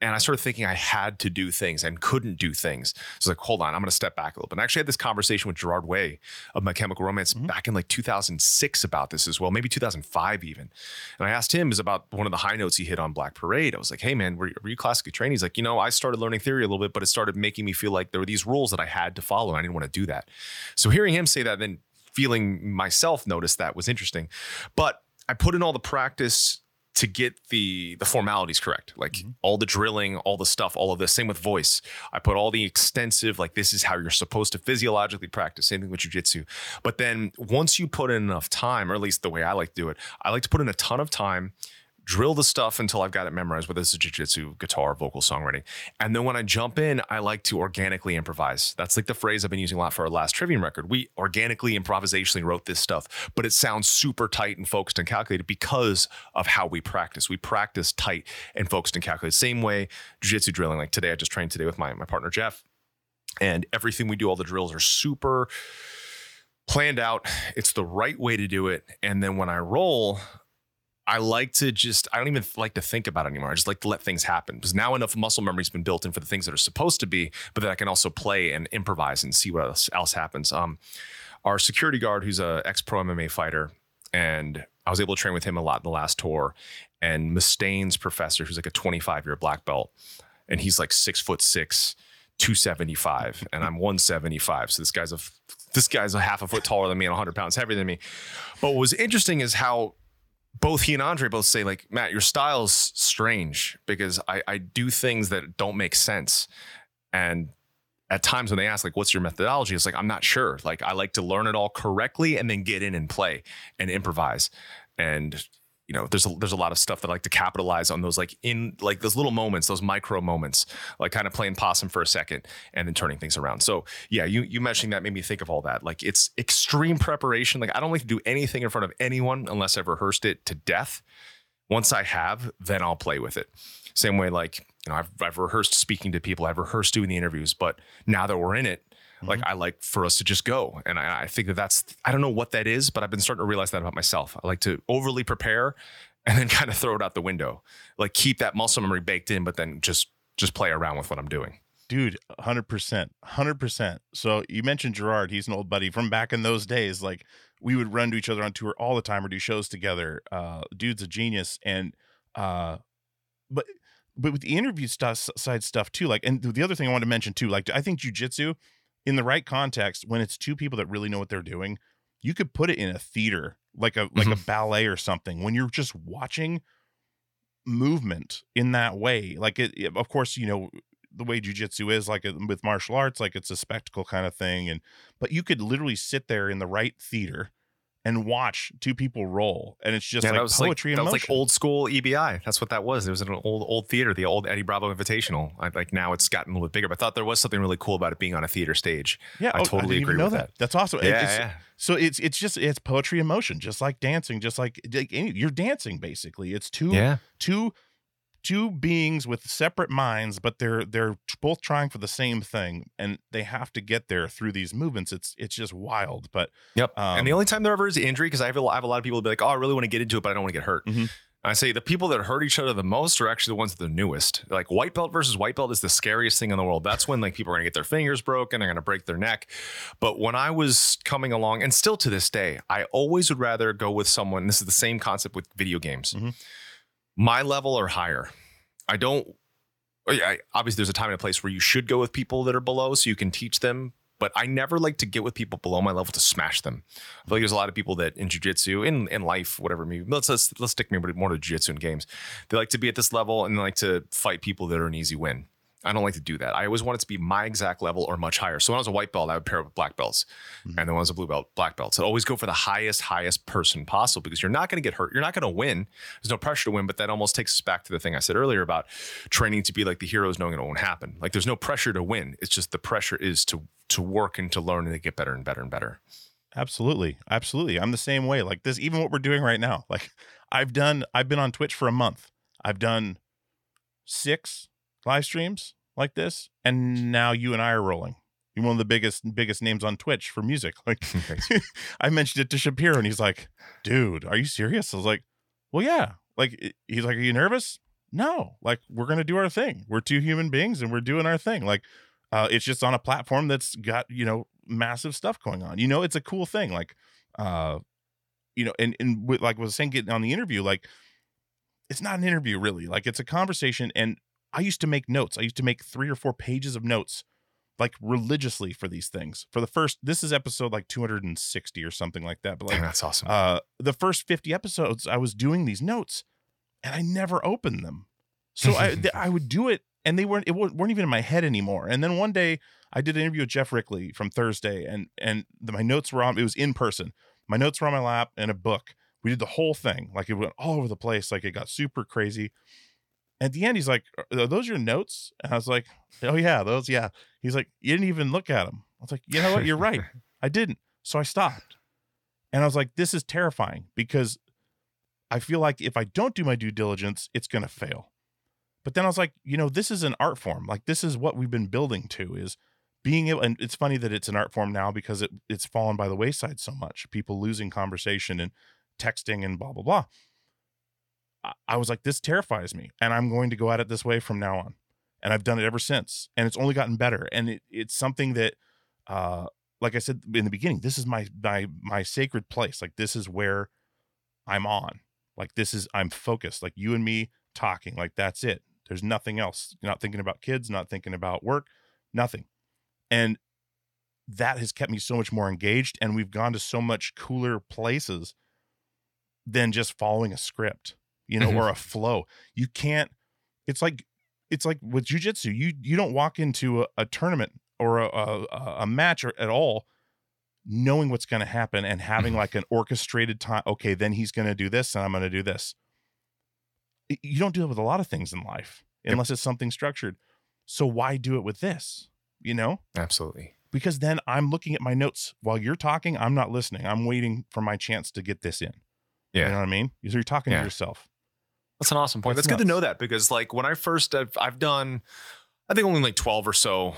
Speaker 4: And I started thinking I had to do things and couldn't do things. So like, hold on, I'm going to step back a little bit. And I actually had this conversation with Gerard Way of My Chemical Romance mm-hmm. back in like 2006 about this as well, maybe 2005 even. And I asked him is about one of the high notes he hit on Black Parade. I was like, hey man, were, were you classically trained? He's like, you know, I started learning theory a little bit, but it started making me feel like there were these rules that I had to follow. And I didn't want to do that. So hearing him say that, then feeling myself notice that was interesting. But I put in all the practice to get the the formalities correct. Like mm-hmm. all the drilling all the stuff all of this. Same with voice. I put all the extensive like this is how you're supposed to physiologically practice. Same thing with jujitsu but then once you put in enough time or at least the way i like to do it i like to put in a ton of time drill the stuff until I've got it memorized, whether it's jiu-jitsu, guitar, vocal, songwriting. And then when I jump in, I like to organically improvise. That's like the phrase I've been using a lot for our last Trivium record. We organically, improvisationally wrote this stuff, but it sounds super tight and focused and calculated because of how we practice. We practice tight and focused and calculated. Same way jiu-jitsu drilling. Like today, I just trained today with my, my partner, Jeff. And everything we do, all the drills are super planned out. It's the right way to do it. And then when I roll, I like to just, I don't even like to think about it anymore. I just like to let things happen because now enough muscle memory's been built in for the things that are supposed to be, but then I can also play and improvise and see what else, else happens. Um, our security guard, who's a ex pro MMA fighter, and I was able to train with him a lot in the last tour, and Mustaine's professor, who's like a 25 year black belt, and he's like six foot six, 275, and I'm 175. So this guy's a this guy's a half a foot taller than me and 100 pounds heavier than me. But what was interesting is how both he and Andre both say like Matt, your style's strange because I, I do things that don't make sense, and at times when they ask like what's your methodology, it's like I'm not sure. Like I like to learn it all correctly and then get in and play and improvise, and you know there's a, there's a lot of stuff that I like to capitalize on those like in like those little moments, those micro moments, like kind of playing possum for a second and then turning things around. So yeah, you you mentioning that made me think of all that. Like it's extreme preparation. Like I don't like to do anything in front of anyone unless I've rehearsed it to death. Once I have, then I'll play with it. Same way, like you know, I've I've rehearsed speaking to people, I've rehearsed doing the interviews, but now that we're in it, like I like for us to just go, and I, I think that that's I don't know what that is, but I've been starting to realize that about myself. I like to overly prepare and then kind of throw it out the window, like keep that muscle memory baked in, but then just just play around with what I'm doing.
Speaker 3: Dude, 100%. 100%. So you mentioned Gerard. He's an old buddy from back in those days. Like we would run to each other on tour all the time or do shows together. Uh, dude's a genius. And, uh, but, but with the interview stuff side stuff too, like, and the other thing I wanted to mention too, like, I think jujitsu in the right context, when it's two people that really know what they're doing, you could put it in a theater, like a, like a mm-hmm. ballet or something when you're just watching movement in that way. Like it, it- of course, you know, the way jujitsu is like with martial arts, like it's a spectacle kind of thing. And but you could literally sit there in the right theater and watch two people roll, and it's just
Speaker 4: Yeah,
Speaker 3: like poetry
Speaker 4: like,
Speaker 3: and
Speaker 4: that was like old school EBI. That's what that was. It was an old old theater, the old Eddie Bravo Invitational. I, like now it's gotten a little bit bigger, but I thought there was something really cool about it being on a theater stage.
Speaker 3: Yeah,
Speaker 4: I
Speaker 3: oh,
Speaker 4: totally
Speaker 3: didn't
Speaker 4: agree with
Speaker 3: that.
Speaker 4: that.
Speaker 3: That's awesome.
Speaker 4: Yeah,
Speaker 3: It's-
Speaker 4: yeah.
Speaker 3: So it's it's just it's poetry in motion, just like dancing, just like, like any, you're dancing basically. It's two
Speaker 4: Yeah.
Speaker 3: two two beings with separate minds, but they're they're both trying for the same thing, and they have to get there through these movements. It's it's just wild. But
Speaker 4: Yep.
Speaker 3: Um,
Speaker 4: and the only time there ever is injury, because I have a, lot- I have a lot of people be like, "Oh, I really want to get into it, but I don't want to get hurt."
Speaker 3: Mhm.
Speaker 4: I say the people that hurt each other the most are actually the ones that are the newest. Like white belt versus white belt is the scariest thing in the world. That's when like people are gonna get their fingers broken, they're gonna break their neck. But when I was coming along, and still to this day, I always would rather go with someone. This is the same concept with video games.
Speaker 3: Mhm.
Speaker 4: My level or higher. I don't. I, obviously, there's a time and a place where you should go with people that are below, so you can teach them. But I never like to get with people below my level to smash them. I feel like there's a lot of people that in jujitsu, in in life, whatever. Maybe let's let's let's stick maybe more to jujitsu and games. They like to be at this level and they like to fight people that are an easy win. I don't like to do that. I always want it to be my exact level or much higher. So when I was a white belt, I would pair up with black belts, mm-hmm. and then when I was a blue belt, black belts. So always go for the highest, highest person possible because you're not going to get hurt. You're not going to win. There's no pressure to win. But that almost takes us back to the thing I said earlier about training to be like the heroes, knowing it won't happen. Like there's no pressure to win. It's just the pressure is to to work and to learn and to get better and better and better.
Speaker 3: Absolutely. Absolutely. I'm the same way. Like this, even what we're doing right now. Like I've done, I've been on Twitch for a month. I've done six live streams like this. And now you and I are rolling. You're one of the biggest, biggest names on Twitch for music. Like I mentioned it to Shapiro and he's like, dude, are you serious? I was like, well, yeah. Like he's like, are you nervous? No. Like we're to do our thing. We're two human beings and we're doing our thing. Like uh, it's just on a platform that's got, you know, massive stuff going on. You know, it's a cool thing. Like, uh, you know, and and with, like I was saying, getting on the interview, like it's not an interview really. Like it's a conversation. And I used to make notes. I used to make three or four pages of notes, like religiously for these things. For the first, this is episode like 260 or something like that. But like,
Speaker 4: that's awesome.
Speaker 3: uh, the first 50 episodes, I was doing these notes, and I never opened them. So I th- I would do it, and they weren't it weren't even in my head anymore. And then one day, I did an interview with Geoff Rickly from Thursday, and and the, my notes were on. It was in person. My notes were on my lap and a book. We did the whole thing. Like it went all over the place. Like it got super crazy. At the end, he's like, "Are those your notes?" And I was like, "Oh yeah, those yeah." He's like, "You didn't even look at them." I was like, "You know what? You're right. I didn't." So I stopped, and I was like, "This is terrifying because I feel like if I don't do my due diligence, it's going to fail." But then I was like, you know, this is an art form. Like this is what we've been building to is being able and it's funny that it's an art form now because it it's fallen by the wayside so much. People losing conversation and texting and blah blah blah. I, was like, this terrifies me, and I'm going to go at it this way from now on. And I've done it ever since, and it's only gotten better. And it, it's something that, uh, like I said in the beginning, this is my my my sacred place. Like this is where I'm on. Like this is I'm focused. Like you and me talking. Like that's it. There's nothing else. You're not thinking about kids, not thinking about work, nothing. And that has kept me so much more engaged. And we've gone to so much cooler places than just following a script, you know,
Speaker 4: Mhm.
Speaker 3: or a flow. You can't, it's like, it's like with jujitsu, you you don't walk into a, a tournament or a, a, a match or at all knowing what's going to happen and having like an orchestrated time. Okay, then he's going to do this and I'm going to do this you don't do it with a lot of things in life unless it's something structured. So why do it with this? You know?
Speaker 4: Absolutely.
Speaker 3: Because then I'm looking at my notes while you're talking, I'm not listening. I'm waiting for my chance to get this in. Yeah. You know what I mean? So you're talking
Speaker 4: Yeah.
Speaker 3: to yourself.
Speaker 4: That's an awesome point.
Speaker 3: That's
Speaker 4: good to know that because like when I first I've, I've done, I think only like 12 or so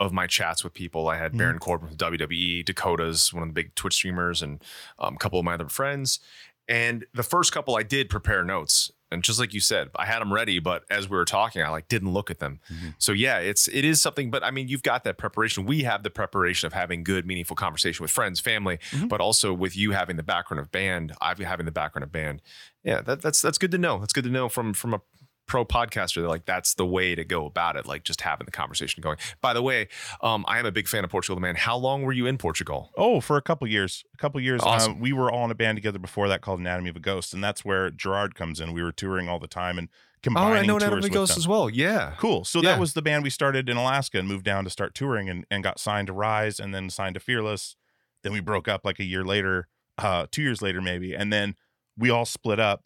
Speaker 4: of my chats with people. I had
Speaker 3: Mhm.
Speaker 4: Baron Corbin from WWE, Dakota's one of the big Twitch streamers, and um, a couple of my other friends. And the first couple I did prepare notes. And just like you said, I had them ready, but as we were talking, I like didn't look at them.
Speaker 3: Mhm.
Speaker 4: So yeah, it's it is something, but I mean, you've got that preparation. We have the preparation of having good, meaningful conversation with friends, family,
Speaker 3: Mhm.
Speaker 4: but also with you having the background of band, I've having the background of band. Yeah, that, that's that's good to know. That's good to know from from a pro podcaster they're like that's the way to go about it. Like just having the conversation going. By the way, um, I am a big fan of Portugal the Man. How long were you in Portugal?
Speaker 3: Oh, for a couple years. A couple years.
Speaker 4: Awesome.
Speaker 3: Uh, we were all in a band together before that called Anatomy of a Ghost. And that's where Gerard comes in. We were touring all the time and combining tours with them.
Speaker 4: as well. Yeah.
Speaker 3: Cool. So
Speaker 4: Yeah.
Speaker 3: that was the band we started in Alaska and moved down to start touring and, and got signed to Rise and then signed to Fearless. Then we broke up like a year later, uh, two years later maybe, and then we all split up.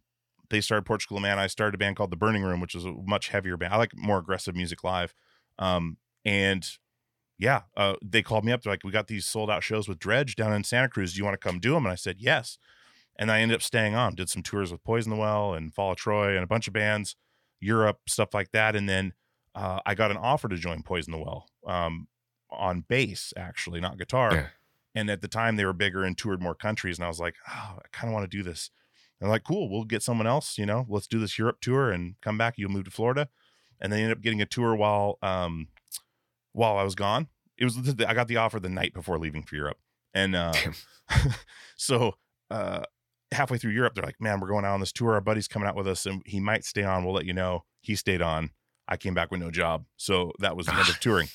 Speaker 3: They started Portugal Man. I started a band called The Burning Room, which is a much heavier band. I like more aggressive music live. Um, and yeah, uh, they called me up. They're like, we got these sold out shows with Dredg down in Santa Cruz. Do you want to come do them? And I said yes. And I ended up staying on. Did some tours with Poison the Well and Fall of Troy and a bunch of bands, Europe stuff like that. And then uh, I got an offer to join Poison the Well um, on bass, actually, not guitar.
Speaker 4: Yeah.
Speaker 3: And at the time, they were bigger and toured more countries. And I was like, oh, I kind of want to do this. And like, cool, we'll get someone else, you know, let's do this Europe tour and come back. You'll move to Florida. And they ended up getting a tour while um while I was gone. It was I got the offer the night before leaving for Europe. And uh so uh halfway through Europe, they're like, Man, we're going out on this tour. Our buddy's coming out with us and he might stay on. We'll let you know. He stayed on. I came back with no job. So that was the end of touring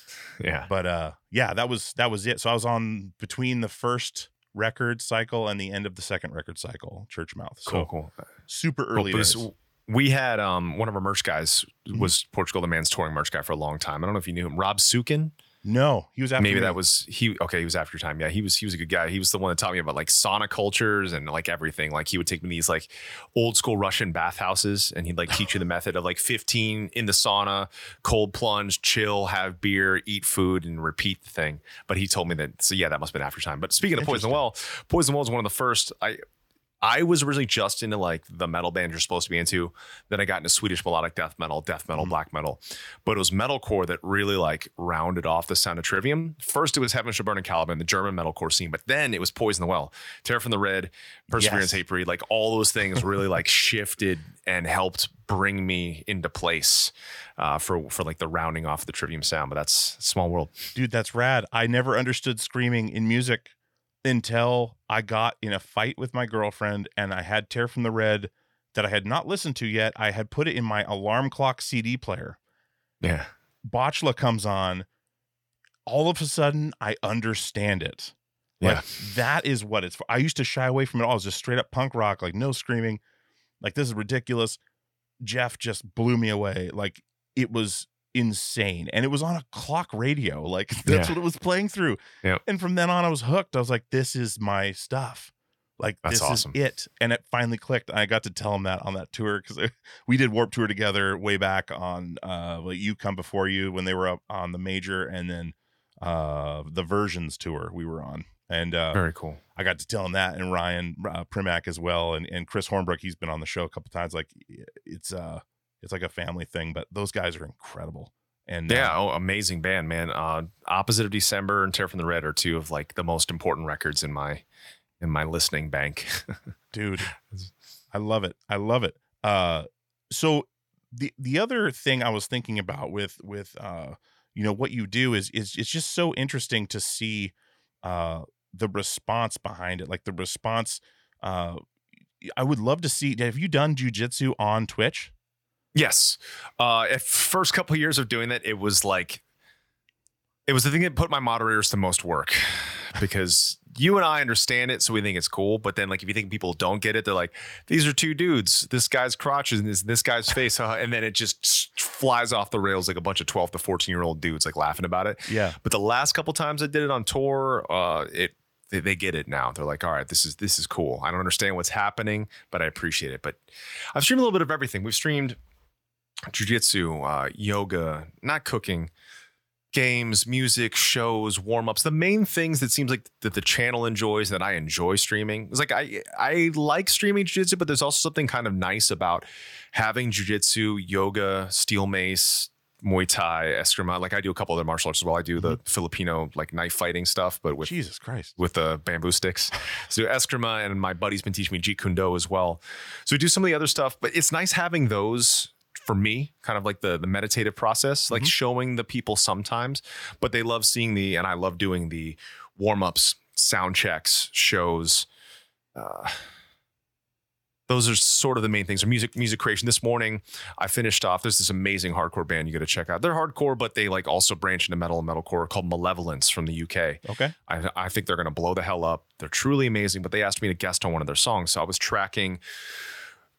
Speaker 4: Yeah.
Speaker 3: but uh yeah that was that was it so i was on between the first record cycle and the end of the second record cycle church mouth so
Speaker 4: Cool, cool.
Speaker 3: super early days.
Speaker 4: we had um one of our merch guys
Speaker 3: Mhm.
Speaker 4: was Portugal the Man's touring merch guy for a long time. I don't know if you knew him, Rob Sukin.
Speaker 3: No he was after
Speaker 4: Maybe
Speaker 3: me.
Speaker 4: that was he. Okay, he was after your time. Yeah, he was. He was a good guy. He was the one that taught me about like sauna cultures and like everything. Like he would take me to these like old school Russian bathhouses, and he'd like teach you the method of like 15 in the sauna, cold plunge, chill, have beer, eat food, and repeat the thing. But he told me that. So yeah, that must have been after time. But speaking of Poison Well, Poison Well is one of the first. I I was originally just into like the metal band you're supposed to be into. Then I got into Swedish melodic death metal, death metal, black metal. But it was metalcore that really like rounded off the sound of Trivium. First, it was Heaven Shall Burn and Caliban, the German metalcore scene. But then it was Poison the Well, Tear from the Red, Perseverance,
Speaker 3: Yes.
Speaker 4: Hatebreed. Like all those things really like shifted and helped bring me into place uh, for for like the rounding off the Trivium sound. But that's small world.
Speaker 3: dude that's rad i never understood screaming in music until i got in a fight with my girlfriend and i had tear from the red that i had not listened to yet i had put it in my alarm clock cd player
Speaker 4: Yeah.
Speaker 3: botchla comes on all of a sudden i understand it
Speaker 4: Yeah.
Speaker 3: Like that is what it's for. I used to shy away from it all. It was just straight up punk rock, like no screaming. Like this is ridiculous. Jeff just blew me away. Like it was insane. And it was on a clock radio. Like that's
Speaker 4: Yeah.
Speaker 3: what it was playing through.
Speaker 4: Yep.
Speaker 3: And from then on I was hooked. I was like, this is my stuff. Like
Speaker 4: That's
Speaker 3: this
Speaker 4: awesome.
Speaker 3: is it. And it finally clicked. I got to tell him that on that tour because we did Warped Tour together way back on uh like you come before you when they were up on the major and then uh the versions tour we were on. And uh
Speaker 4: Very cool.
Speaker 3: I got to tell him that, and Ryan uh, Primack as well, and and Chris Hornbrook. He's been on the show a couple times. Like it's uh it's like a family thing, but those guys are incredible. And uh,
Speaker 4: Yeah, oh, amazing band, man. Uh, Opposite of December and Tear from the Red are two of like the most important records in my in my listening bank.
Speaker 3: dude, I love it. I love it. Uh, so the the other thing I was thinking about with with uh you know what you do is is it's just so interesting to see uh the response behind it, like the response. Uh, I would love to see. Have you done jujitsu on Twitch?
Speaker 4: Yes, uh, at first couple years of doing that, it was like it was the thing that put my moderators to most work because you and I understand it, so we think it's cool. But then, like, if you think people don't get it, they're like, "These are two dudes. This guy's crotch is in this, this guy's face," huh?" and then it just flies off the rails like a bunch of twelve to fourteen year old dudes like laughing about it.
Speaker 3: Yeah.
Speaker 4: But the last couple times I did it on tour, uh, it they, they get it now. They're like, all right, this is this is cool. I don't understand what's happening, but I appreciate it. But I've streamed a little bit of everything. We've streamed jujitsu, uh, yoga, not cooking, games, music, shows, warm ups. The main things that seems like that the channel enjoys that I enjoy streaming. It's like I I like streaming jujitsu, but there's also something kind of nice about having jujitsu, yoga, steel mace, Muay Thai, Eskrima. Like I do a couple other martial arts as well. I do the Filipino like knife fighting stuff, but with
Speaker 3: Jesus Christ.
Speaker 4: with the bamboo sticks. So Eskrima and my buddy's been teaching me Jeet Kune Do as well. So we do some of the other stuff, but it's nice having those for me, kind of like the the meditative process, like showing the people sometimes, but they love seeing the and I love doing the warm-ups, sound checks, shows. Uh, those are sort of the main things. Or music, music creation. This morning, I finished off. There's this amazing hardcore band you got to check out. They're hardcore, but they like also branch into metal and metalcore called Malevolence from the UK.
Speaker 3: Okay.
Speaker 4: I, I think they're to blow the hell up. They're truly amazing, but they asked me to guest on one of their songs. So I was tracking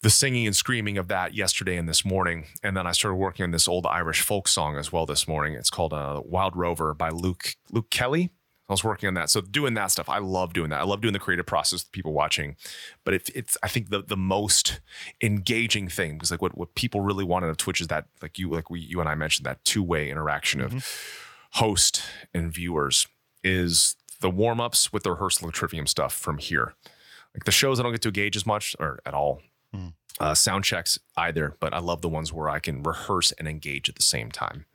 Speaker 4: the singing and screaming of that yesterday and this morning. And then I started working on this old Irish folk song as well this morning. It's called uh, Wild Rover by Luke Luke Kelly. I was working on that. So doing that stuff, I love doing that. I love doing the creative process with people watching. But it, it's I think the the most engaging thing because like what what people really want out of Twitch is that like you like we you and I mentioned that two way interaction of host and viewers is the warm ups with the rehearsal of trivium stuff from here. Like the shows I don't get to engage as much or at all. Uh, sound checks either, but I love the ones where I can rehearse and engage at the same time.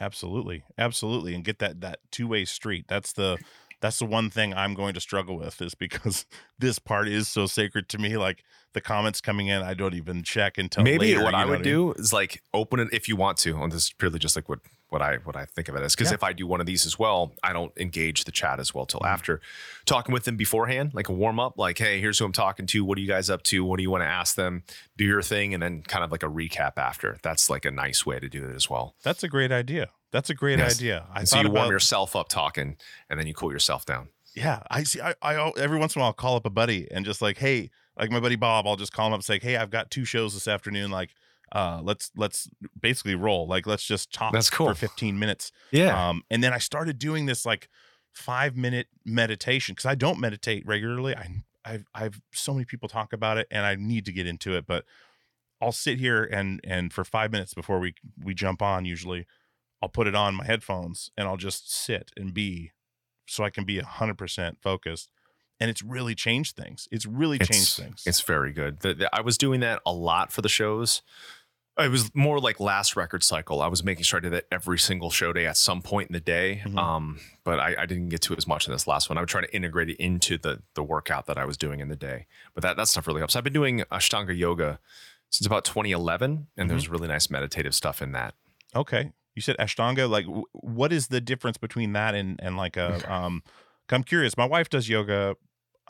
Speaker 3: Absolutely. Absolutely. And get that that two-way street. That's the That's the one thing I'm going to struggle with is because this part is so sacred to me. Like the comments coming in, I don't even check until
Speaker 4: Maybe
Speaker 3: later,
Speaker 4: what I would
Speaker 3: mean?
Speaker 4: do is like open it if you want to. And this is purely just like what what I what I think of it as. Because
Speaker 3: Yeah.
Speaker 4: if I do one of these as well, I don't engage the chat as well till
Speaker 3: Mhm.
Speaker 4: after talking with them beforehand, like a warm up. Like, hey, here's who I'm talking to. What are you guys up to? What do you want to ask them? Do your thing, and then kind of like a recap after. That's like a nice way to do it as well.
Speaker 3: That's a great idea. That's a great
Speaker 4: Yes.
Speaker 3: idea. I
Speaker 4: so you warm
Speaker 3: about-
Speaker 4: yourself up talking, and then you cool yourself down.
Speaker 3: Yeah, I see. I, I every once in a while I'll call up a buddy and just like, hey, like my buddy Bob, I'll just call him up and say, hey, I've got two shows this afternoon. Like, uh, let's let's basically roll. Like, let's just talk
Speaker 4: That's cool.
Speaker 3: for 15 minutes.
Speaker 4: Yeah.
Speaker 3: Um, and then I started doing this like five minute meditation because I don't meditate regularly. I I've I've so many people talk about it and I need to get into it, but I'll sit here and and for five minutes before we we jump on usually I'll put it on my headphones and I'll just sit and be so I can be hundred percent focused. And it's really changed things. It's really changed
Speaker 4: it's,
Speaker 3: things.
Speaker 4: It's very good. The- the- I was doing that a lot for the shows. It was more like last record cycle. I was making sure I did that every single show day at some point in the day.
Speaker 3: Mhm.
Speaker 4: Um, but I, I didn't get to it as much in this last one. I would try to integrate it into the the workout that I was doing in the day. But that that stuff really helps. I've been doing Ashtanga yoga since about 2011, and there's really nice meditative stuff in that.
Speaker 3: Okay. You said Ashtanga. Like, w- what is the difference between that and and like a um? I'm curious. My wife does yoga.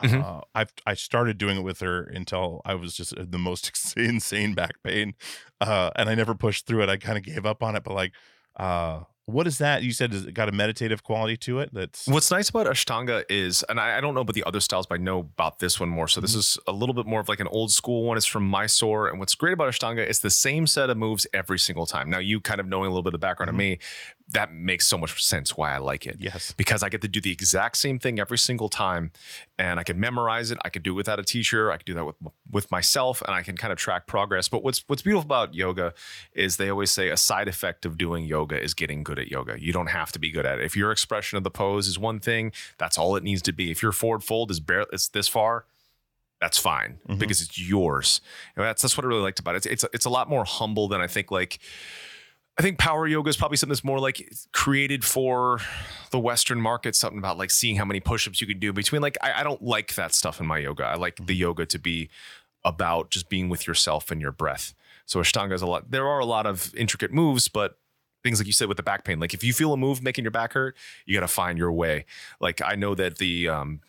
Speaker 4: Mhm.
Speaker 3: Uh, I've I started doing it with her until I was just the most insane back pain, uh, and I never pushed through it. I kind of gave up on it. But like, uh, what is that? You said it got a meditative quality to it? That's
Speaker 4: What's nice about Ashtanga is, and I, I don't know about the other styles, but I know about this one more. So this is a little bit more of like an old school one. It's from Mysore. And what's great about Ashtanga is the same set of moves every single time. Now, you kind of knowing a little bit of the background of me, that makes so much sense why I like it.
Speaker 3: yes.
Speaker 4: Because I get to do the exact same thing every single time, and I can memorize it. I could do it without a teacher. I could do that with with myself, and I can kind of track progress. But what's what's beautiful about yoga is they always say a side effect of doing yoga is getting good at yoga. You don't have to be good at it. If your expression of the pose is one thing, that's all it needs to be. If your forward fold is bare, it's this far. That's fine
Speaker 3: Mhm.
Speaker 4: because it's yours. And that's that's what I really liked about it. It's it's it's a lot more humble than I think. Like I think power yoga is probably something that's more like created for the Western market. Something about like seeing how many push-ups you can do between. Like I, I don't like that stuff in my yoga. I like the yoga to be about just being with yourself and your breath. So Ashtanga is a lot. There are a lot of intricate moves, but things like you said with the back pain. Like if you feel a move making your back hurt, you got to find your way. Like I know that the um,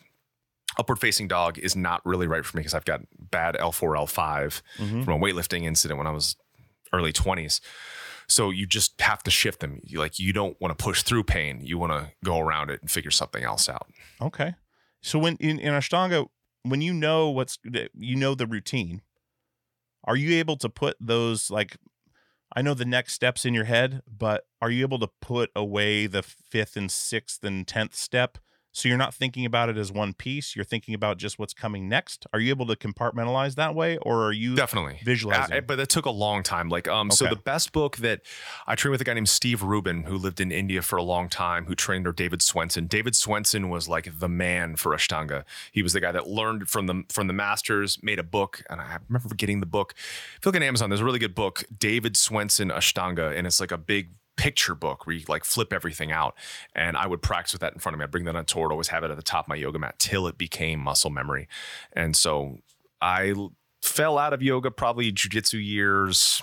Speaker 4: upward facing dog is not really right for me because I've got bad L4, L5
Speaker 3: Mhm.
Speaker 4: from a weightlifting incident when I was early 20s. So you just have to shift them. You like you don't want to push through pain. You want to go around it and figure something else out.
Speaker 3: Okay. So when in, in Ashtanga, when you know what's you know the routine, are you able to put those like I know the next steps in your head, but are you able to put away the fifth and sixth and tenth step? So you're not thinking about it as one piece. You're thinking about just what's coming next. Are you able to compartmentalize that way, or are you
Speaker 4: Definitely
Speaker 3: visualizing?
Speaker 4: Uh, but that took a long time. Like, um, so the best book that I trained with a guy named Steve Rubin, who lived in India for a long time, who trained under David Swenson. David Swenson was like the man for Ashtanga. He was the guy that learned from the from the masters, made a book, and I remember getting the book. If you look at Amazon, there's a really good book, David Swenson Ashtanga, and it's like a big picture book where you like flip everything out. And I would practice with that in front of me. I'd bring that on tour, I'd always have it at the top of my yoga mat till it became muscle memory. And so I fell out of yoga probably jujitsu years.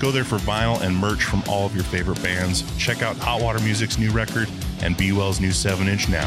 Speaker 3: Go there for vinyl and merch from all of your favorite bands. Check out Hot Water Music's new record, and Be Well's new 7 inch now.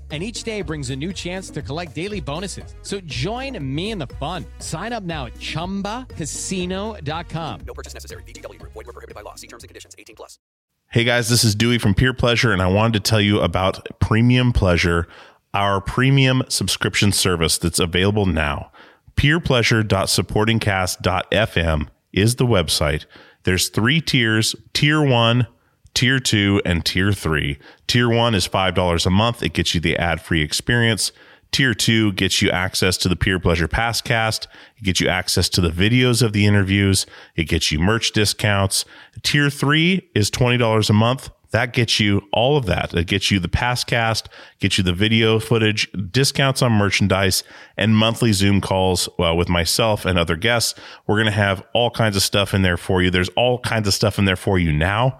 Speaker 6: And each day brings a new chance to collect daily bonuses. So join me in the fun. Sign up now at chumbacasino.com.
Speaker 7: No purchase necessary. VGW Group. Void were prohibited by law. See terms and conditions. 18 plus.
Speaker 3: Hey guys, this is Dewey from Peer Pleasure, and I wanted to tell you about Premium Pleasure, our premium subscription service that's available now. PeerPleasure.supportingcast.fm is the website. There's three tiers Tier 1, Tier 2, and Tier 3. Tier 1 is $5 a month, it gets you the ad free experience. Tier 2 gets you access to the Peer Pleasure Passcast. It gets you access to the videos of the interviews. It gets you merch discounts. Tier 3 is $20 a month. That gets you all of that. It gets you the Passcast, gets you the video footage, discounts on merchandise, and monthly Zoom calls well, with myself and other guests. We're going to have all kinds of stuff in there for you. There's all kinds of stuff in there for you now.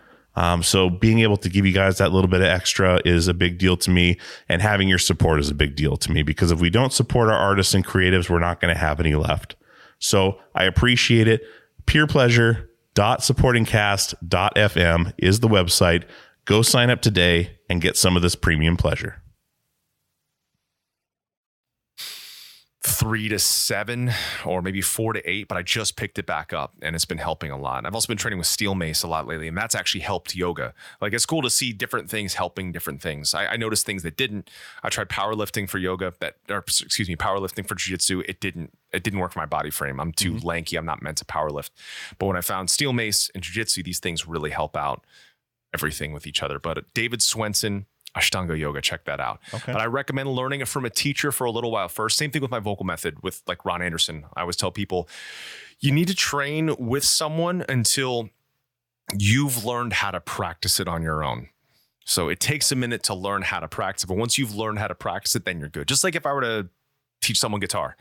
Speaker 3: Um, so being able to give you guys that little bit of extra is a big deal to me, and having your support is a big deal to me because if we don't support our artists and creatives, we're not going to have any left. So I appreciate it. Peerpleasure.supportingcast.fm is the website. Go sign up today and get some of this premium pleasure.
Speaker 4: Three to seven or maybe four to eight, but I just picked it back up and it's been helping a lot. And I've also been training with steel mace a lot lately, and that's actually helped yoga. Like it's cool to see different things helping different things. I, I noticed things that didn't. I tried powerlifting for yoga that, or excuse me, powerlifting for jiu-jitsu. It didn't. It didn't work for my body frame. I'm too mm-hmm. lanky. I'm not meant to powerlift. But when I found steel mace and jiu-jitsu, these things really help out everything with each other. But David Swenson, Ashtanga Yoga, check that out.
Speaker 3: Okay.
Speaker 4: But I recommend learning it from a teacher for a little while first. Same thing with my vocal method with like Ron Anderson. I always tell people you need to train with someone until you've learned how to practice it on your own. So it takes a minute to learn how to practice, but once you've learned how to practice it, then you're good. Just like if I were to teach someone guitar,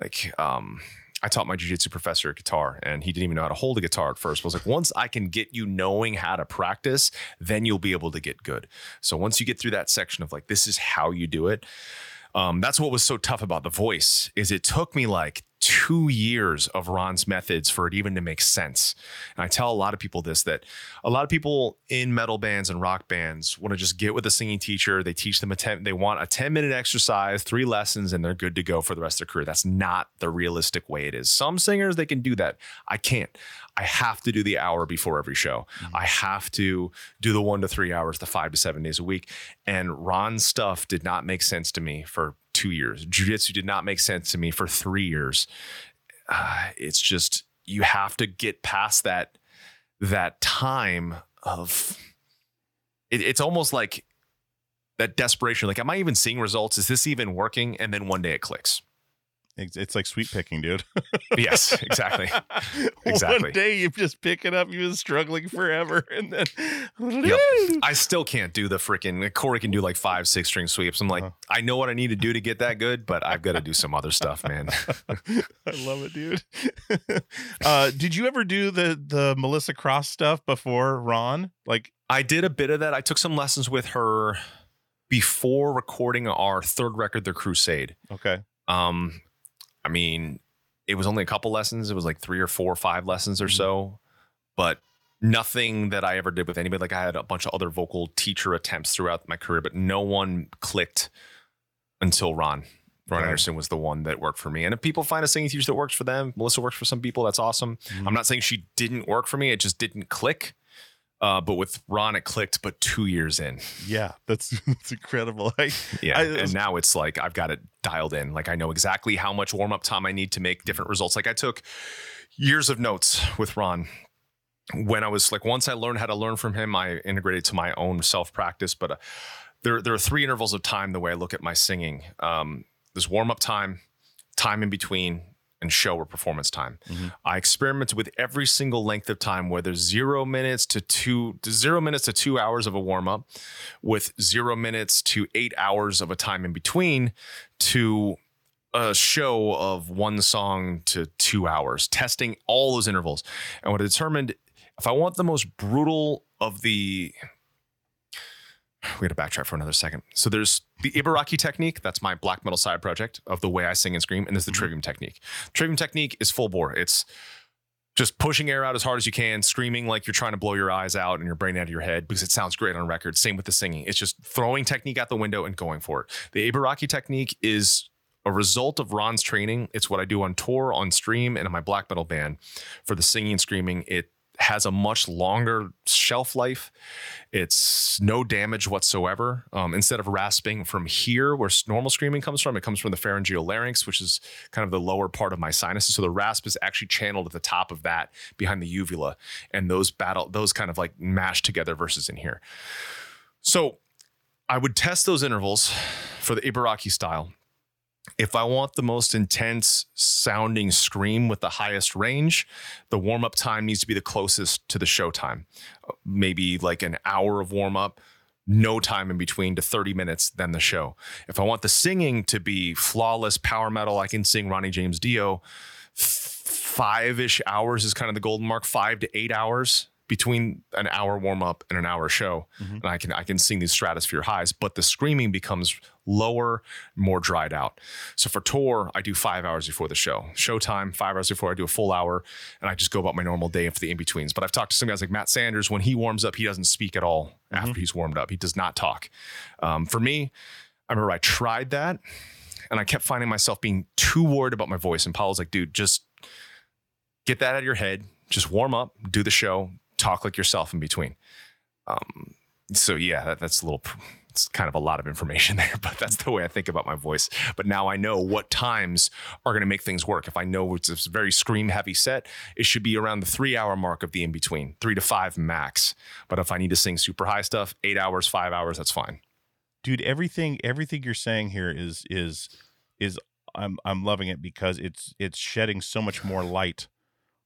Speaker 4: like um, I taught my jujitsu professor guitar, and he didn't even know how to hold a guitar at first. But I was like, once I can get you knowing how to practice, then you'll be able to get good. So once you get through that section of like, this is how you do it. Um, that's what was so tough about the voice is it took me like two years of Ron's methods for it even to make sense. And I tell a lot of people this that a lot of people in metal bands and rock bands want to just get with a singing teacher. They teach them a 10, they want a 10 minute exercise, three lessons, and they're good to go for the rest of their career. That's not the realistic way it is. Some singers, they can do that. I can't. I have to do the hour before every show. I have to do the one to three hours, the five to seven days a week. And Ron's stuff did not make sense to me for two years. Jiu Jitsu did not make sense to me for three years. Uh, it's just you have to get past that that time of it, it's almost like that desperation like am i even seeing results is this even working and then one day it clicks
Speaker 3: It's, like sweep picking, dude.
Speaker 4: yes exactly Exactly.
Speaker 3: One day you just pick it up, you've been struggling forever, and then
Speaker 4: Yep. I still can't do the freaking Corey can do like five, six string sweeps. I'm like,
Speaker 3: Uh-huh.
Speaker 4: I know what I need to do to get that good, but I've got to do some other stuff, man.
Speaker 3: I love it, dude. uh, did you ever do the the Melissa Cross stuff before Ron? Like,
Speaker 4: I did a bit of that. I took some lessons with her before recording our third record, The Crusade.
Speaker 3: okay,
Speaker 4: Um, I mean, it was only a couple lessons. It was like three or four or five lessons or mm-hmm. so, but nothing that I ever did with anybody. Like I had a bunch of other vocal teacher attempts throughout my career, but no one clicked until Ron. Ron
Speaker 3: Right.
Speaker 4: Anderson was the one that worked for me. And if people find a singing teacher that works for them, Melissa works for some people. That's awesome. Mm-hmm. I'm not saying she didn't work for me. It just didn't click. Uh, but with Ron, it clicked, but two years in.
Speaker 3: yeah, that's that's incredible. I,
Speaker 4: Yeah.
Speaker 3: I-
Speaker 4: and now it's like I've got it dialed in. Like I know exactly how much warm up time I need to make different results. Like I took years of notes with Ron. When I was like, once I learned how to learn from him, I integrated to my own self practice. But uh, there, there are three intervals of time the way I look at my singing. Um, there's warm up time, time in between, and show or performance time. Mm-hmm. I experimented with every single length of time, whether zero minutes to two, to zero minutes to two hours of a warm up, with zero minutes to eight hours of a time in between, to a show of one song to two hours, testing all those intervals. And what I determined if I want the most brutal of the we got to backtrack for another second. So there's the Ibaraki technique. That's my black metal side project of the way I sing and scream. And there's the mm-hmm. Trivium technique. Trivium technique is full bore. It's just pushing air out as hard as you can, screaming like you're trying to blow your eyes out and your brain out of your head because it sounds great on record. Same with the singing. It's just throwing technique out the window and going for it. The Ibaraki technique is a result of Ron's training. It's what I do on tour, on stream, and in my black metal band. For the singing and screaming, it has a much longer shelf life. It's no damage whatsoever. Um, instead of rasping from here, where normal screaming comes from, it comes from the pharyngeal larynx, which is kind of the lower part of my sinuses. So the rasp is actually channeled at the top of that behind the uvula, and those battle, those kind of like mash together versus in here. So I would test those intervals for the Ibaraki style. If I want the most intense sounding scream with the highest range, the warm up time needs to be the closest to the show time. Maybe like an hour of warm up, no time in between to 30 minutes, then the show. If I want the singing to be flawless power metal, I can sing Ronnie James Dio. Five ish hours is kind of the golden mark, five to eight hours between an hour warm up and an hour show. And I can I can sing these stratosphere highs, but the screaming becomes lower, more dried out. So for tour, I do five hours before the show. Showtime, five hours before I do a full hour, and I just go about my normal day for the in-betweens. But I've talked to some guys like Matt Sanders, when he warms up, he doesn't speak at all after he's warmed up. He does not talk. Um, for me, I remember I tried that and I kept finding myself being too worried about my voice. And Paul was like, dude, just get that out of your head. Just warm up, do the show, talk like yourself in between. Um, so yeah, that, that's a little, it's kind of a lot of information there, but that's the way I think about my voice. But now I know what times are going to make things work. If I know it's a very scream heavy set, it should be around the three hour mark of the in between, three to five max. But if I need to sing super high stuff, eight hours, five hours, that's fine.
Speaker 3: dude everything everything you're saying here is is is i'm i'm loving it because it's it's shedding so much more light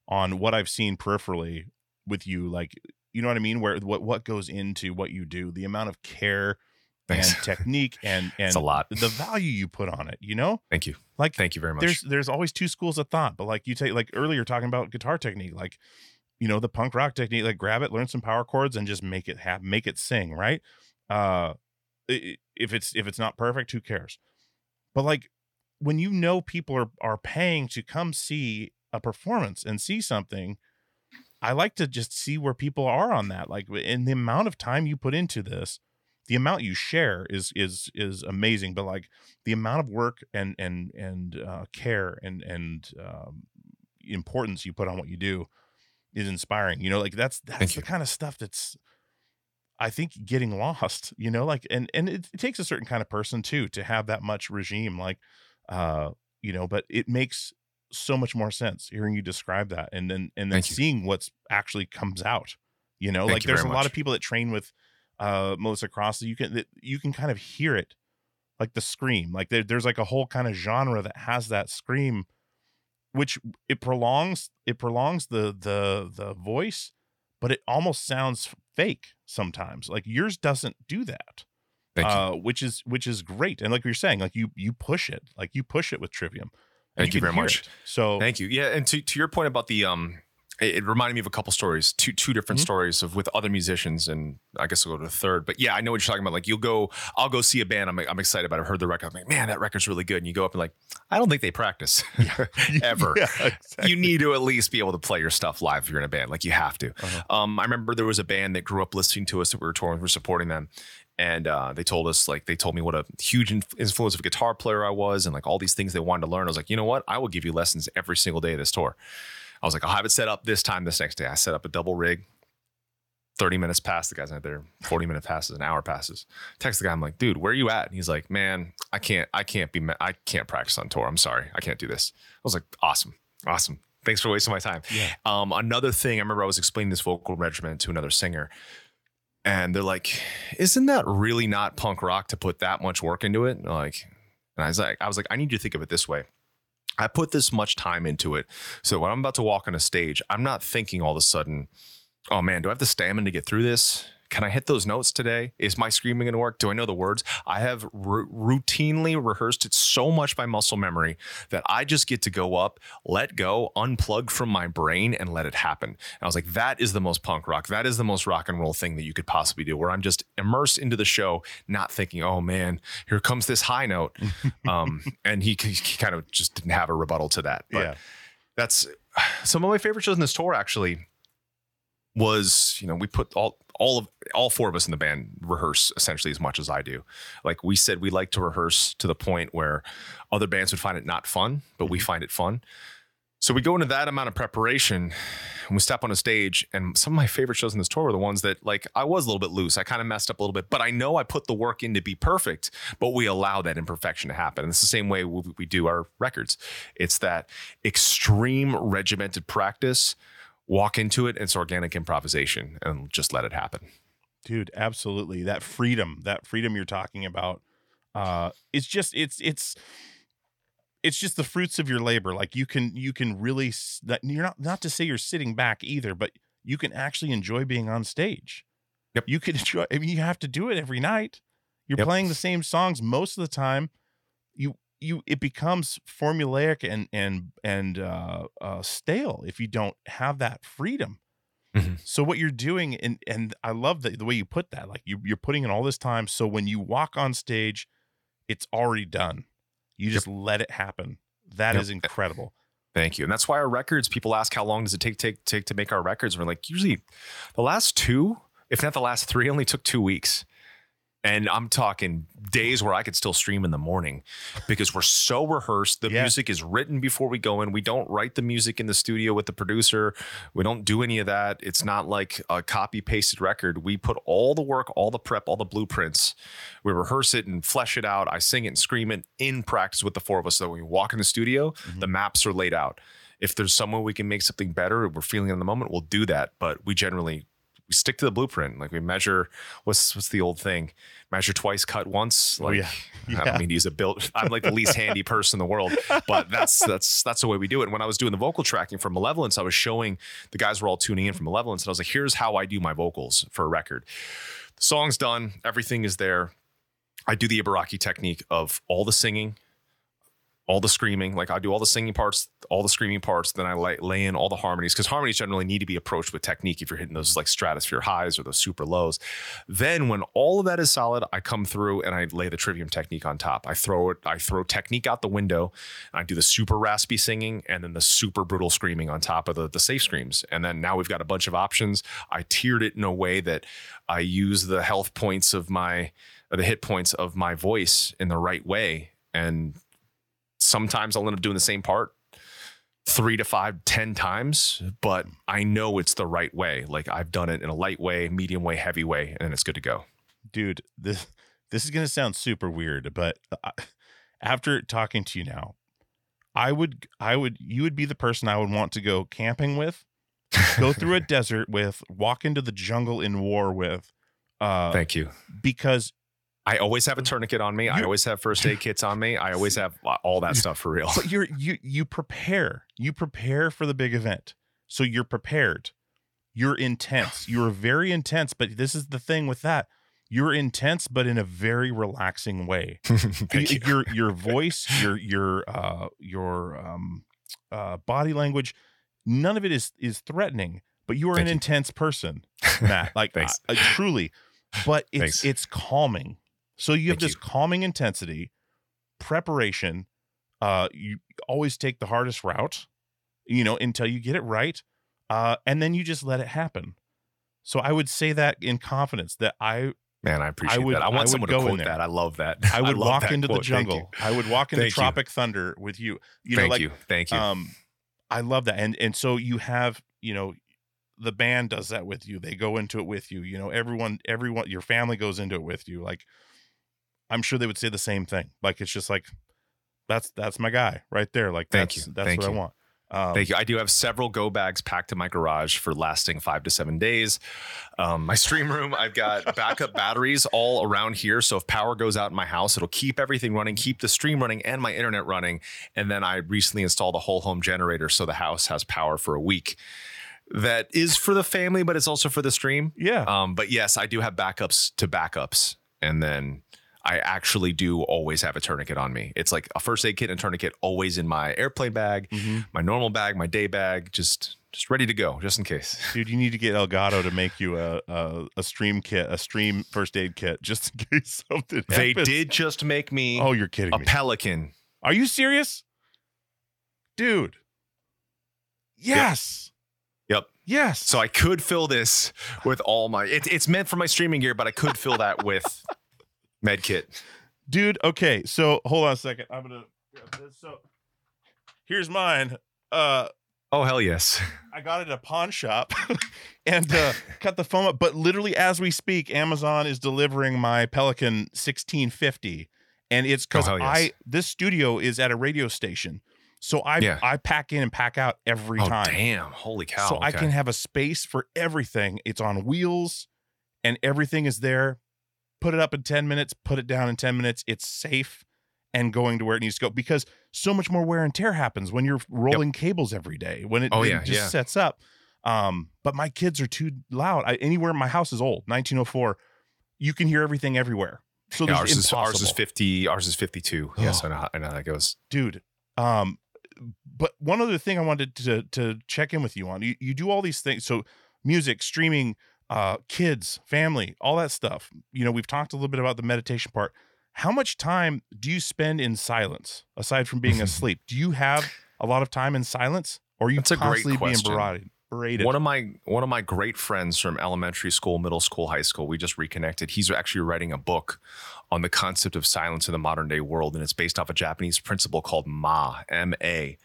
Speaker 3: on what i've seen peripherally with you like you know what i mean where what what goes into what you do the amount of care and technique and and
Speaker 4: It's a lot.
Speaker 3: the value you put on it you know
Speaker 4: Thank you.
Speaker 3: like
Speaker 4: Thank you very much.
Speaker 3: there's there's always two schools of thought but like you take like earlier talking about guitar technique like you know the punk rock technique like grab it learn some power chords and just make it happen make it sing right uh if it's if it's not perfect who cares but like when you know people are are paying to come see a performance and see something i like to just see where people are on that like in the amount of time you put into this the amount you share is is is amazing but like the amount of work and and and uh, care and and um, importance you put on what you do is inspiring you know like that's that's
Speaker 4: Thank
Speaker 3: the
Speaker 4: you.
Speaker 3: kind of stuff that's i think getting lost you know like and and it, it takes a certain kind of person too to have that much regime like uh you know but it makes so much more sense hearing you describe that and then and then
Speaker 4: Thank you.
Speaker 3: seeing what's actually comes out you know
Speaker 4: Thank
Speaker 3: like
Speaker 4: you
Speaker 3: there's a
Speaker 4: very
Speaker 3: lot of people that train with uh melissa cross you can that you can kind of hear it like the scream like there, there's like a whole kind of genre that has that scream which it prolongs it prolongs the the the voice but it almost sounds fake sometimes like yours doesn't do that
Speaker 4: Thank you.
Speaker 3: uh which is which is great and like you're saying like you you push it like you push it with trivium
Speaker 4: Thank you
Speaker 3: can
Speaker 4: very much.
Speaker 3: it. so
Speaker 4: Thank you. Yeah, and to, to your point about the um, it, it reminded me of a couple stories, two two different
Speaker 3: Mhm.
Speaker 4: stories of with other musicians, and I guess we'll go to the third. But yeah, I know what you're talking about. Like you'll go, I'll go see a band. I'm I'm excited about. it. I've heard the record. I'm like, man, that record's really good. And you go up and like, I don't think they practice ever.
Speaker 3: yeah, exactly.
Speaker 4: You need to at least be able to play your stuff live if you're in a band. Like you have to.
Speaker 3: Uh-huh.
Speaker 4: Um, I remember there was a band that grew up listening to us that we were touring, we were supporting them. And uh, they told us, like, they told me what a huge influence of a guitar player I was, and like all these things they wanted to learn. I was like, you know what? I will give you lessons every single day of this tour. I was like, I'll have it set up this time, this next day. I set up a double rig. 30 minutes pass, the guy's not there. 40 minute passes, an hour passes. Text the guy, I'm like, dude, where are you at? And he's like, man, I can't, I can't be, I can't practice on tour. I'm sorry. I can't do this. I was like, awesome. Awesome. Thanks for wasting my time.
Speaker 3: Yeah.
Speaker 4: Um, another thing, I remember I was explaining this vocal regiment to another singer, and they're like, "Isn't that really not punk rock to put that much work into it?" Like, and I was like, "I was like, I need you to think of it this way. I put this much time into it, so when I'm about to walk on a stage, I'm not thinking all of a sudden, oh man, do I have the stamina to get through this?" Can I hit those notes today? Is my screaming going to work? Do I know the words? I have ru- routinely rehearsed it so much by muscle memory that I just get to go up, let go, unplug from my brain, and let it happen. And I was like, that is the most punk rock. That is the most rock and roll thing that you could possibly do, where I'm just immersed into the show, not thinking, oh man, here comes this high note. um, and he, he kind of just didn't have a rebuttal to that. But
Speaker 3: yeah
Speaker 4: that's some of my favorite shows in this tour actually was you know we put all all of all four of us in the band rehearse essentially as much as I do. Like we said, we like to rehearse to the point where other bands would find it not fun, but we mm-hmm. find it fun. So we go into that amount of preparation and we step on a stage. And some of my favorite shows in this tour were the ones that like I was a little bit loose. I kind of messed up a little bit, but I know I put the work in to be perfect, but we allow that imperfection to happen. And it's the same way we, we do our records. It's that extreme regimented practice. Walk into it, it's organic improvisation, and just let it happen.
Speaker 3: dude absolutely that freedom that freedom you're talking about uh it's just it's it's it's just the fruits of your labor like you can you can really that you're not not to say you're sitting back either but you can actually enjoy being on stage
Speaker 4: Yep.
Speaker 3: you can enjoy i mean you have to do it every night you're
Speaker 4: Yep.
Speaker 3: playing the same songs most of the time you you it becomes formulaic and and and uh, uh stale if you don't have that freedom
Speaker 4: Mhm.
Speaker 3: so what you're doing and and i love the, the way you put that like you, you're putting in all this time so when you walk on stage it's already done you just let it happen That is
Speaker 4: Yep.
Speaker 3: incredible
Speaker 4: Thank you. And that's why our records, people ask how long does it take take take to make our records? We're like, usually the last two, if not the last three, only took two weeks. And I'm talking days where I could still stream in the morning because we're so rehearsed. The
Speaker 3: Yeah.
Speaker 4: music is written before we go in. We don't write the music in the studio with the producer. We don't do any of that. It's not like a copy pasted record. We put all the work, all the prep, all the blueprints. We rehearse it and flesh it out. I sing it and scream it in practice with the four of us. So when we walk in the studio, mm-hmm. the maps are laid out. If there's somewhere we can make something better, we're feeling in the moment, we'll do that. But we generally we stick to the blueprint. Like we measure what's what's the old thing? Measure twice, cut once. Oh, like
Speaker 3: yeah.
Speaker 4: I don't mean to use a build. I'm like the least handy person in the world, but that's that's that's the way we do it. And when I was doing the vocal tracking for Malevolence, I was showing the guys were all tuning in from Malevolence, and I was like, "Here's how I do my vocals for a record. The song's done, everything is there. I do the Ibaraki technique of all the singing, all the screaming. Like I do all the singing parts, all the screaming parts. Then I lay, lay in all the harmonies because harmonies generally need to be approached with technique if you're hitting those like stratosphere highs or those super lows. Then when all of that is solid, I come through and I lay the trivium technique on top. I throw it, I throw technique out the window. And I do the super raspy singing and then the super brutal screaming on top of the, the safe screams. And then now we've got a bunch of options. I tiered it in a way that I use the health points of my the hit points of my voice in the right way. And sometimes I'll end up doing the same part three to five, ten times, but I know it's the right way. Like I've done it in a light way, medium way, heavy way, and it's good to go.
Speaker 3: dude this this is going to sound super weird but after talking to you now i would i would you would be the person i would want to go camping with go through a desert with walk into the jungle in war with uh
Speaker 4: Thank you.
Speaker 3: because
Speaker 4: I always have a tourniquet on me. I always have first aid kits on me. I always have all that stuff for real.
Speaker 3: but you're you you prepare you prepare for the big event so you're prepared you're intense you're very intense but this is the thing with that you're intense but in a very relaxing way
Speaker 4: you.
Speaker 3: your your voice your your uh your um uh body language none of it is is threatening but you are
Speaker 4: Thank
Speaker 3: an
Speaker 4: you.
Speaker 3: intense person matt like
Speaker 4: Thanks.
Speaker 3: uh, truly but it's
Speaker 4: Thanks.
Speaker 3: it's calming so you have
Speaker 4: Thank
Speaker 3: this
Speaker 4: you.
Speaker 3: calming intensity preparation uh you always take the hardest route you know until you get it right uh and then you just let it happen so i would say that in confidence that i
Speaker 4: Man, I appreciate
Speaker 3: would-
Speaker 4: that. I
Speaker 3: I
Speaker 4: want
Speaker 3: would
Speaker 4: someone to quote that. I love that.
Speaker 3: i would
Speaker 4: love
Speaker 3: walk into the
Speaker 4: quote. Thank you.
Speaker 3: jungle i would walk into
Speaker 4: Thank you.
Speaker 3: tropic thunder with you you
Speaker 4: Thank
Speaker 3: know like
Speaker 4: you. Thank you.
Speaker 3: um i love that and and so you have you know the band does that with you they go into it with you you know everyone everyone your family goes into it with you like i'm sure they would say the same thing like it's just like that's that's my guy right there like
Speaker 4: Thank
Speaker 3: that's
Speaker 4: you.
Speaker 3: that's
Speaker 4: Thank
Speaker 3: what
Speaker 4: you.
Speaker 3: i want um,
Speaker 4: Thank you. I do have several go bags packed in my garage for lasting five to seven days. Um, my stream room, I've got backup batteries all around here. So if power goes out in my house, it'll keep everything running, keep the stream running and my internet running. And then I recently installed a whole home generator so the house has power for a week. That is for the family, but it's also for the stream.
Speaker 3: yeah
Speaker 4: Um, but yes, I do have backups to backups. And then I actually do always have a tourniquet on me. It's like a first aid kit and a tourniquet always in my airplane bag,
Speaker 3: Mhm.
Speaker 4: my normal bag, my day bag, just just ready to go, just in case.
Speaker 3: dude you need to get elgato to make you a, a a stream kit a stream first aid kit just in case something
Speaker 4: They
Speaker 3: happens.
Speaker 4: did just make me
Speaker 3: oh you're kidding
Speaker 4: a
Speaker 3: me
Speaker 4: pelican.
Speaker 3: are you serious dude yes
Speaker 4: Yep.
Speaker 3: yes
Speaker 4: So I could fill this with all my. It, it's meant for my streaming gear, but I could fill that with med kit.
Speaker 3: dude okay so hold on a second i'm gonna grab this so here's mine uh
Speaker 4: Oh hell yes!
Speaker 3: i got it at a pawn shop and uh cut the foam up but literally as we speak amazon is delivering my pelican 1650 and it's because
Speaker 4: Oh, yes.
Speaker 3: i this studio is at a radio station so i
Speaker 4: Yeah.
Speaker 3: i pack in and pack out every
Speaker 4: Oh
Speaker 3: time
Speaker 4: damn! Holy cow!
Speaker 3: so I can have a space for everything. It's on wheels and everything is there. Put it up in 10 minutes, put it down in 10 minutes. It's safe and going to where it needs to go because so much more wear and tear happens when you're rolling cables every day, when it,
Speaker 4: Oh,
Speaker 3: it
Speaker 4: yeah,
Speaker 3: just
Speaker 4: yeah.
Speaker 3: sets up. Um, but my kids are too loud. I, anywhere my house is old, 1904, you can hear everything everywhere. So
Speaker 4: Yeah, ours is ours is fifty. Ours is fifty-two. Yes,
Speaker 3: Oh.
Speaker 4: I know. I know how that goes.
Speaker 3: dude um but one other thing i wanted to to check in with you on you, you do all these things so music streaming uh kids family all that stuff you know we've talked a little bit about the meditation part how much time do you spend in silence aside from being asleep do you have a lot of time in silence or are you
Speaker 4: That's a great
Speaker 3: constantly being Rate it.
Speaker 4: One of my one of my great friends from elementary school, middle school, high school, we just reconnected. He's actually writing a book on the concept of silence in the modern day world, and it's based off a Japanese principle called Ma, M A.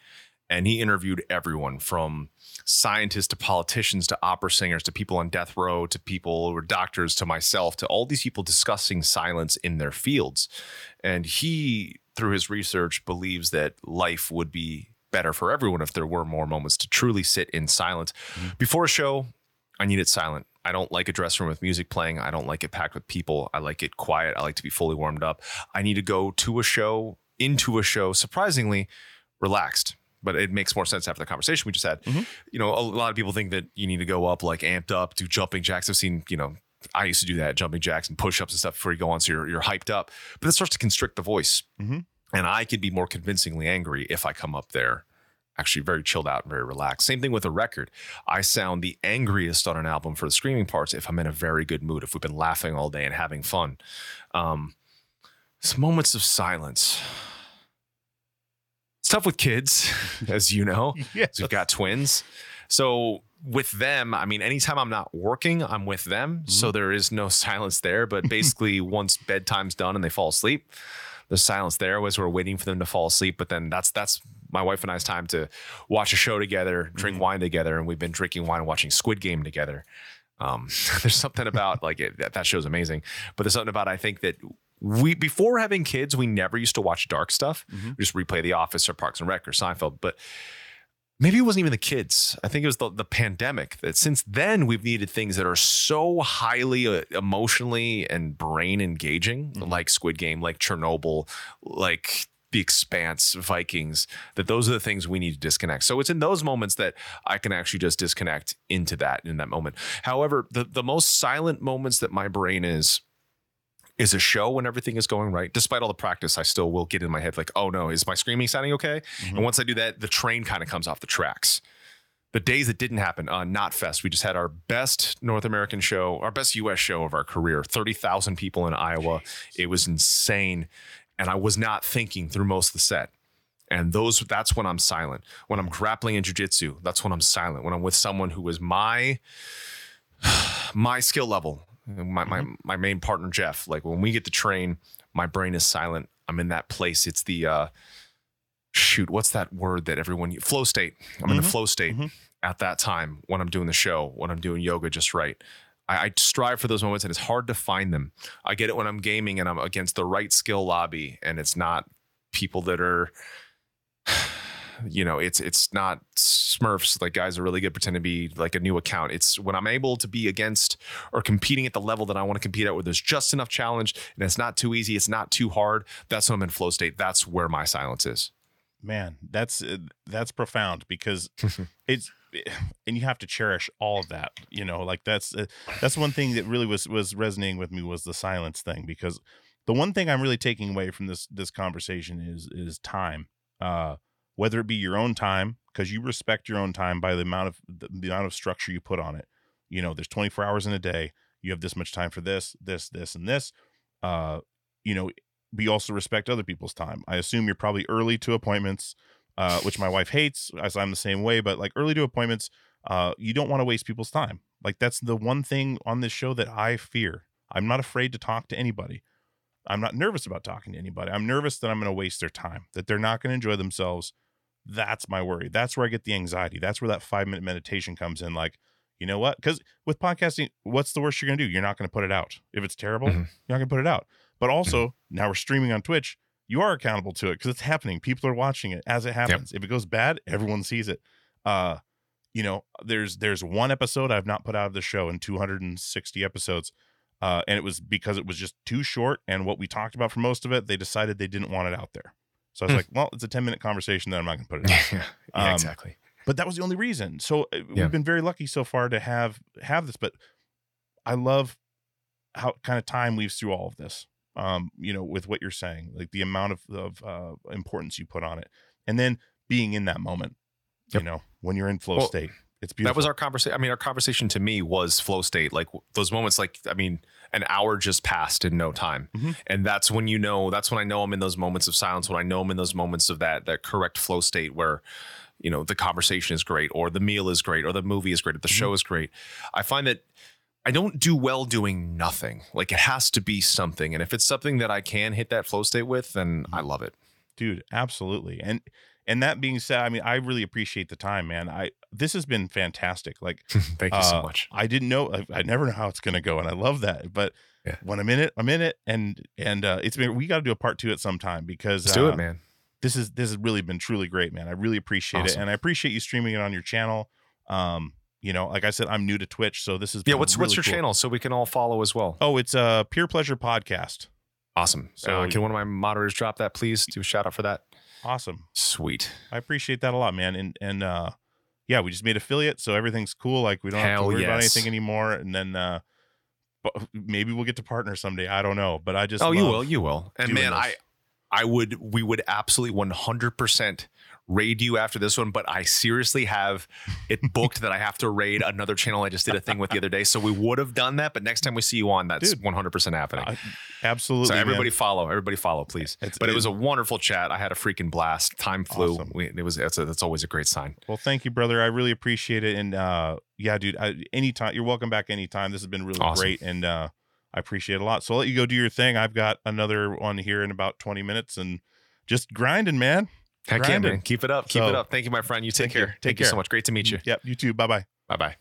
Speaker 4: And he interviewed everyone from scientists to politicians to opera singers to people on death row to people who were doctors to myself to all these people discussing silence in their fields. And he, through his research, believes that life would be better for everyone if there were more moments to truly sit in silence. Mm-hmm. Before a show, I need it silent. I don't like a dress room with music playing. I don't like it packed with people. I like it quiet. I like to be fully warmed up. I need to go to a show, into a show, surprisingly relaxed. But it makes more sense after the conversation we just had. You know, a lot of people think that you need to go up like amped up, do jumping jacks. I've seen, you know, I used to do that, jumping jacks and push ups and stuff before you go on. So you're, you're hyped up. But it starts to constrict the voice.
Speaker 3: Mhm.
Speaker 4: And I could be more convincingly angry if I come up there actually very chilled out and very relaxed. Same thing with a record. I sound the angriest on an album for the screaming parts if I'm in a very good mood, if we've been laughing all day and having fun. Um, some moments of silence. Tough with kids, as you know.
Speaker 3: Yes.
Speaker 4: We've got twins. So with them, I mean, anytime I'm not working, I'm with them. So there is no silence there. But basically, once bedtime's done and they fall asleep, the silence there as we're waiting for them to fall asleep. But then that's that's my wife and I's time to watch a show together, drink wine together, and we've been drinking wine and watching Squid Game together. Um, there's something about like it, that, that show's amazing, but there's something about I think that we before having kids, we never used to watch dark stuff. We just replay The Office or Parks and Rec or Seinfeld, but maybe it wasn't even the kids. I think it was the, the pandemic that since then we've needed things that are so highly uh, emotionally and brain engaging, like Squid Game, like Chernobyl, like The Expanse, Vikings, that those are the things we need to disconnect. So it's in those moments that I can actually just disconnect into that in that moment. However, the, the most silent moments that my brain is is a show when everything is going right. Despite all the practice, I still will get in my head like, oh no, is my screaming sounding okay? And once I do that, the train kind of comes off the tracks. The days that didn't happen, uh, Knotfest, we just had our best North American show, our best US show of our career. 30,000 people in Iowa. It was insane. And I was not thinking through most of the set. And those that's when I'm silent. When I'm grappling in jujitsu, that's when I'm silent. When I'm with someone who is my my skill level, my my mm-hmm. my main partner Jeff. Like when we get to train, my brain is silent. I'm in that place. It's the uh shoot, what's that word that everyone flow state. I'm in the mm-hmm. flow state mm-hmm. at that time when I'm doing the show, when I'm doing yoga just right. I, I strive for those moments and it's hard to find them. I get it when I'm gaming and I'm against the right skill lobby and it's not people that are you know, it's it's not Smurfs like guys are really good pretend to be like a new account. It's when I'm able to be against or competing at the level that I want to compete at, where there's just enough challenge and it's not too easy, it's not too hard. That's when I'm in flow state. That's where my silence is.
Speaker 3: man that's uh, that's profound because it's and you have to cherish all of that you know like that's uh, that's one thing that really was was resonating with me was the silence thing because the one thing i'm really taking away from this this conversation is is time uh whether it be your own time because you respect your own time by the amount of the, amount of structure you put on it you know there's 24 hours in a day you have this much time for this this this and this uh you know we also respect other people's time. I assume you're probably early to appointments, uh, which my wife hates, as I'm the same way. But like early to appointments, uh, you don't want to waste people's time. Like that's the one thing on this show that I fear. I'm not afraid to talk to anybody. I'm not nervous about talking to anybody. I'm nervous that I'm going to waste their time, that they're not going to enjoy themselves. That's my worry. That's where I get the anxiety. That's where that five minute meditation comes in. Like, you know what? Because with podcasting, what's the worst you're going to do? You're not going to put it out. If it's terrible,
Speaker 4: Mhm.
Speaker 3: you're not going to put it out. But also, now we're streaming on Twitch. You are accountable to it because it's happening. People are watching it as it happens. If it goes bad, everyone sees it. Uh, you know, there's there's one episode I've not put out of the show in 260 episodes. Uh, and it was because it was just too short. And what we talked about for most of it, they decided they didn't want it out there. So I was
Speaker 4: Hmm.
Speaker 3: like, well, it's a 10 minute conversation that I'm not going to put it out.
Speaker 4: yeah,
Speaker 3: Um,
Speaker 4: exactly.
Speaker 3: but that was the only reason. So uh,
Speaker 4: Yeah.
Speaker 3: we've been very lucky so far to have have this. But I love how kind of time weaves through all of this. Um, you know, with what you're saying, like the amount of of uh, importance you put on it, and then being in that moment.
Speaker 4: Yep.
Speaker 3: You know, when you're in flow
Speaker 4: Well,
Speaker 3: state, it's beautiful.
Speaker 4: That was our conversation. I mean, our conversation to me was flow state. Like those moments, like, I mean, an hour just passed in no time.
Speaker 3: Mhm.
Speaker 4: And that's when you know, that's when I know I'm in those moments of silence, when I know I'm in those moments of that, that correct flow state where you know the conversation is great or the meal is great or the movie is great or the show is great i find that i don't do well doing nothing like it has to be something and if it's something that i can hit that flow state with then i love it
Speaker 3: dude absolutely and and that being said i mean i really appreciate the time man. I this has been fantastic. Like
Speaker 4: thank you so
Speaker 3: uh,
Speaker 4: much.
Speaker 3: I didn't know I, I never know how it's gonna go and i love that but
Speaker 4: Yeah.
Speaker 3: when i'm in it i'm in it and and uh it's been we got to do a part two at some time because
Speaker 4: let's do
Speaker 3: uh,
Speaker 4: it man.
Speaker 3: this is this has really been truly great man. I really appreciate it and i appreciate you streaming it on your channel. Um you know like i said i'm new to twitch so this is
Speaker 4: yeah what's what's your channel so we can all follow as well?
Speaker 3: Oh it's a Peer Pleasure podcast.
Speaker 4: Awesome.
Speaker 3: So-
Speaker 4: so uh, can one of my moderators drop that please? Do a shout out for that
Speaker 3: awesome
Speaker 4: sweet
Speaker 3: I appreciate that a lot, man. And and uh yeah, we just made affiliate, so everything's cool. Like we don't have
Speaker 4: Hell
Speaker 3: to worry about
Speaker 4: yes.
Speaker 3: anything anymore. And then uh bu- maybe we'll get to partner someday. I don't know. But I just
Speaker 4: oh you
Speaker 3: love-
Speaker 4: will you will and
Speaker 3: doing
Speaker 4: man
Speaker 3: this.
Speaker 4: i i would we would absolutely 100% raid you after this one but i seriously have it booked that i have to raid another channel i just did a thing with the other day so we would have done that but next time we see you on that's
Speaker 3: Dude.
Speaker 4: 100% happening
Speaker 3: absolutely.
Speaker 4: so
Speaker 3: man.
Speaker 4: everybody follow everybody follow please
Speaker 3: It's-
Speaker 4: but it
Speaker 3: it-
Speaker 4: was a wonderful chat i had a freaking blast time flew
Speaker 3: Awesome.
Speaker 4: we, it was that's, a, that's always a great sign
Speaker 3: Well, thank you, brother. I really appreciate it. And uh yeah, dude, I, anytime you're welcome back anytime. This has been really
Speaker 4: Awesome.
Speaker 3: great and uh I appreciate it a lot. So I'll let you go do your thing. I've got another one here in about 20 minutes and just grinding, man.
Speaker 4: Heck yeah man keep it up keep it up thank you my friend you take
Speaker 3: Thank you.
Speaker 4: care
Speaker 3: Take
Speaker 4: thank you so much great to meet you
Speaker 3: Yep, you too. Bye bye.
Speaker 4: bye-bye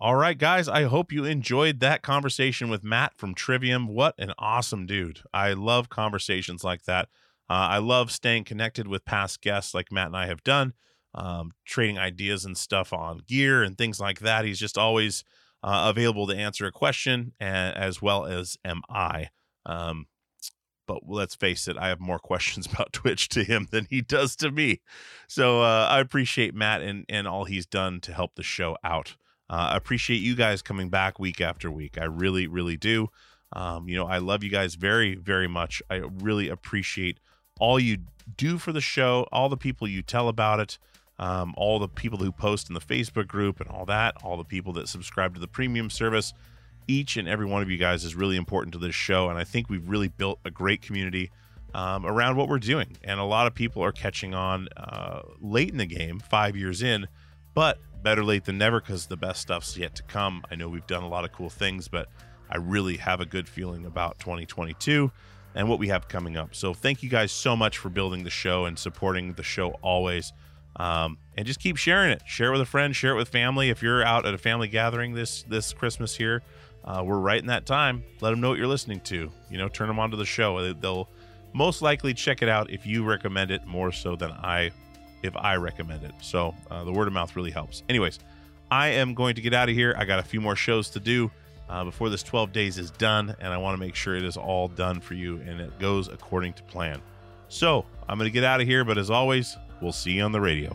Speaker 3: All right, guys. I hope you enjoyed that conversation with Matt from Trivium. What an awesome dude. I love conversations like that. Uh, I love staying connected with past guests like Matt and I have done, um, trading ideas and stuff on gear and things like that. He's just always uh, available to answer a question, a- as well as am I. Um, but let's face it, I have more questions about Twitch to him than he does to me. So uh, I appreciate Matt and, and all he's done to help the show out. Uh, I appreciate you guys coming back week after week. I really, really do. Um, you know, I love you guys very, very much. I really appreciate all you do for the show, all the people you tell about it, um, all the people who post in the Facebook group and all that, all the people that subscribe to the premium service. Each and every one of you guys is really important to this show. And I think we've really built a great community um, around what we're doing. And a lot of people are catching on uh, late in the game, five years in, but better late than never because the best stuff's yet to come. I know we've done a lot of cool things, but I really have a good feeling about 2022 and what we have coming up. So thank you guys so much for building the show and supporting the show always. Um, and just keep sharing it. Share it with a friend. Share it with family. If you're out at a family gathering this this Christmas here, uh, we're right in that time. Let them know what you're listening to. You know, turn them onto the show. They- They'll most likely check it out if you recommend it more so than I if I recommend it. So uh, the word of mouth really helps. Anyways, I am going to get out of here. I got a few more shows to do uh, before this 12 days is done, and I want to make sure it is all done for you and it goes according to plan. So I'm going to get out of here, but as always, we'll see you on the radio.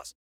Speaker 7: plus.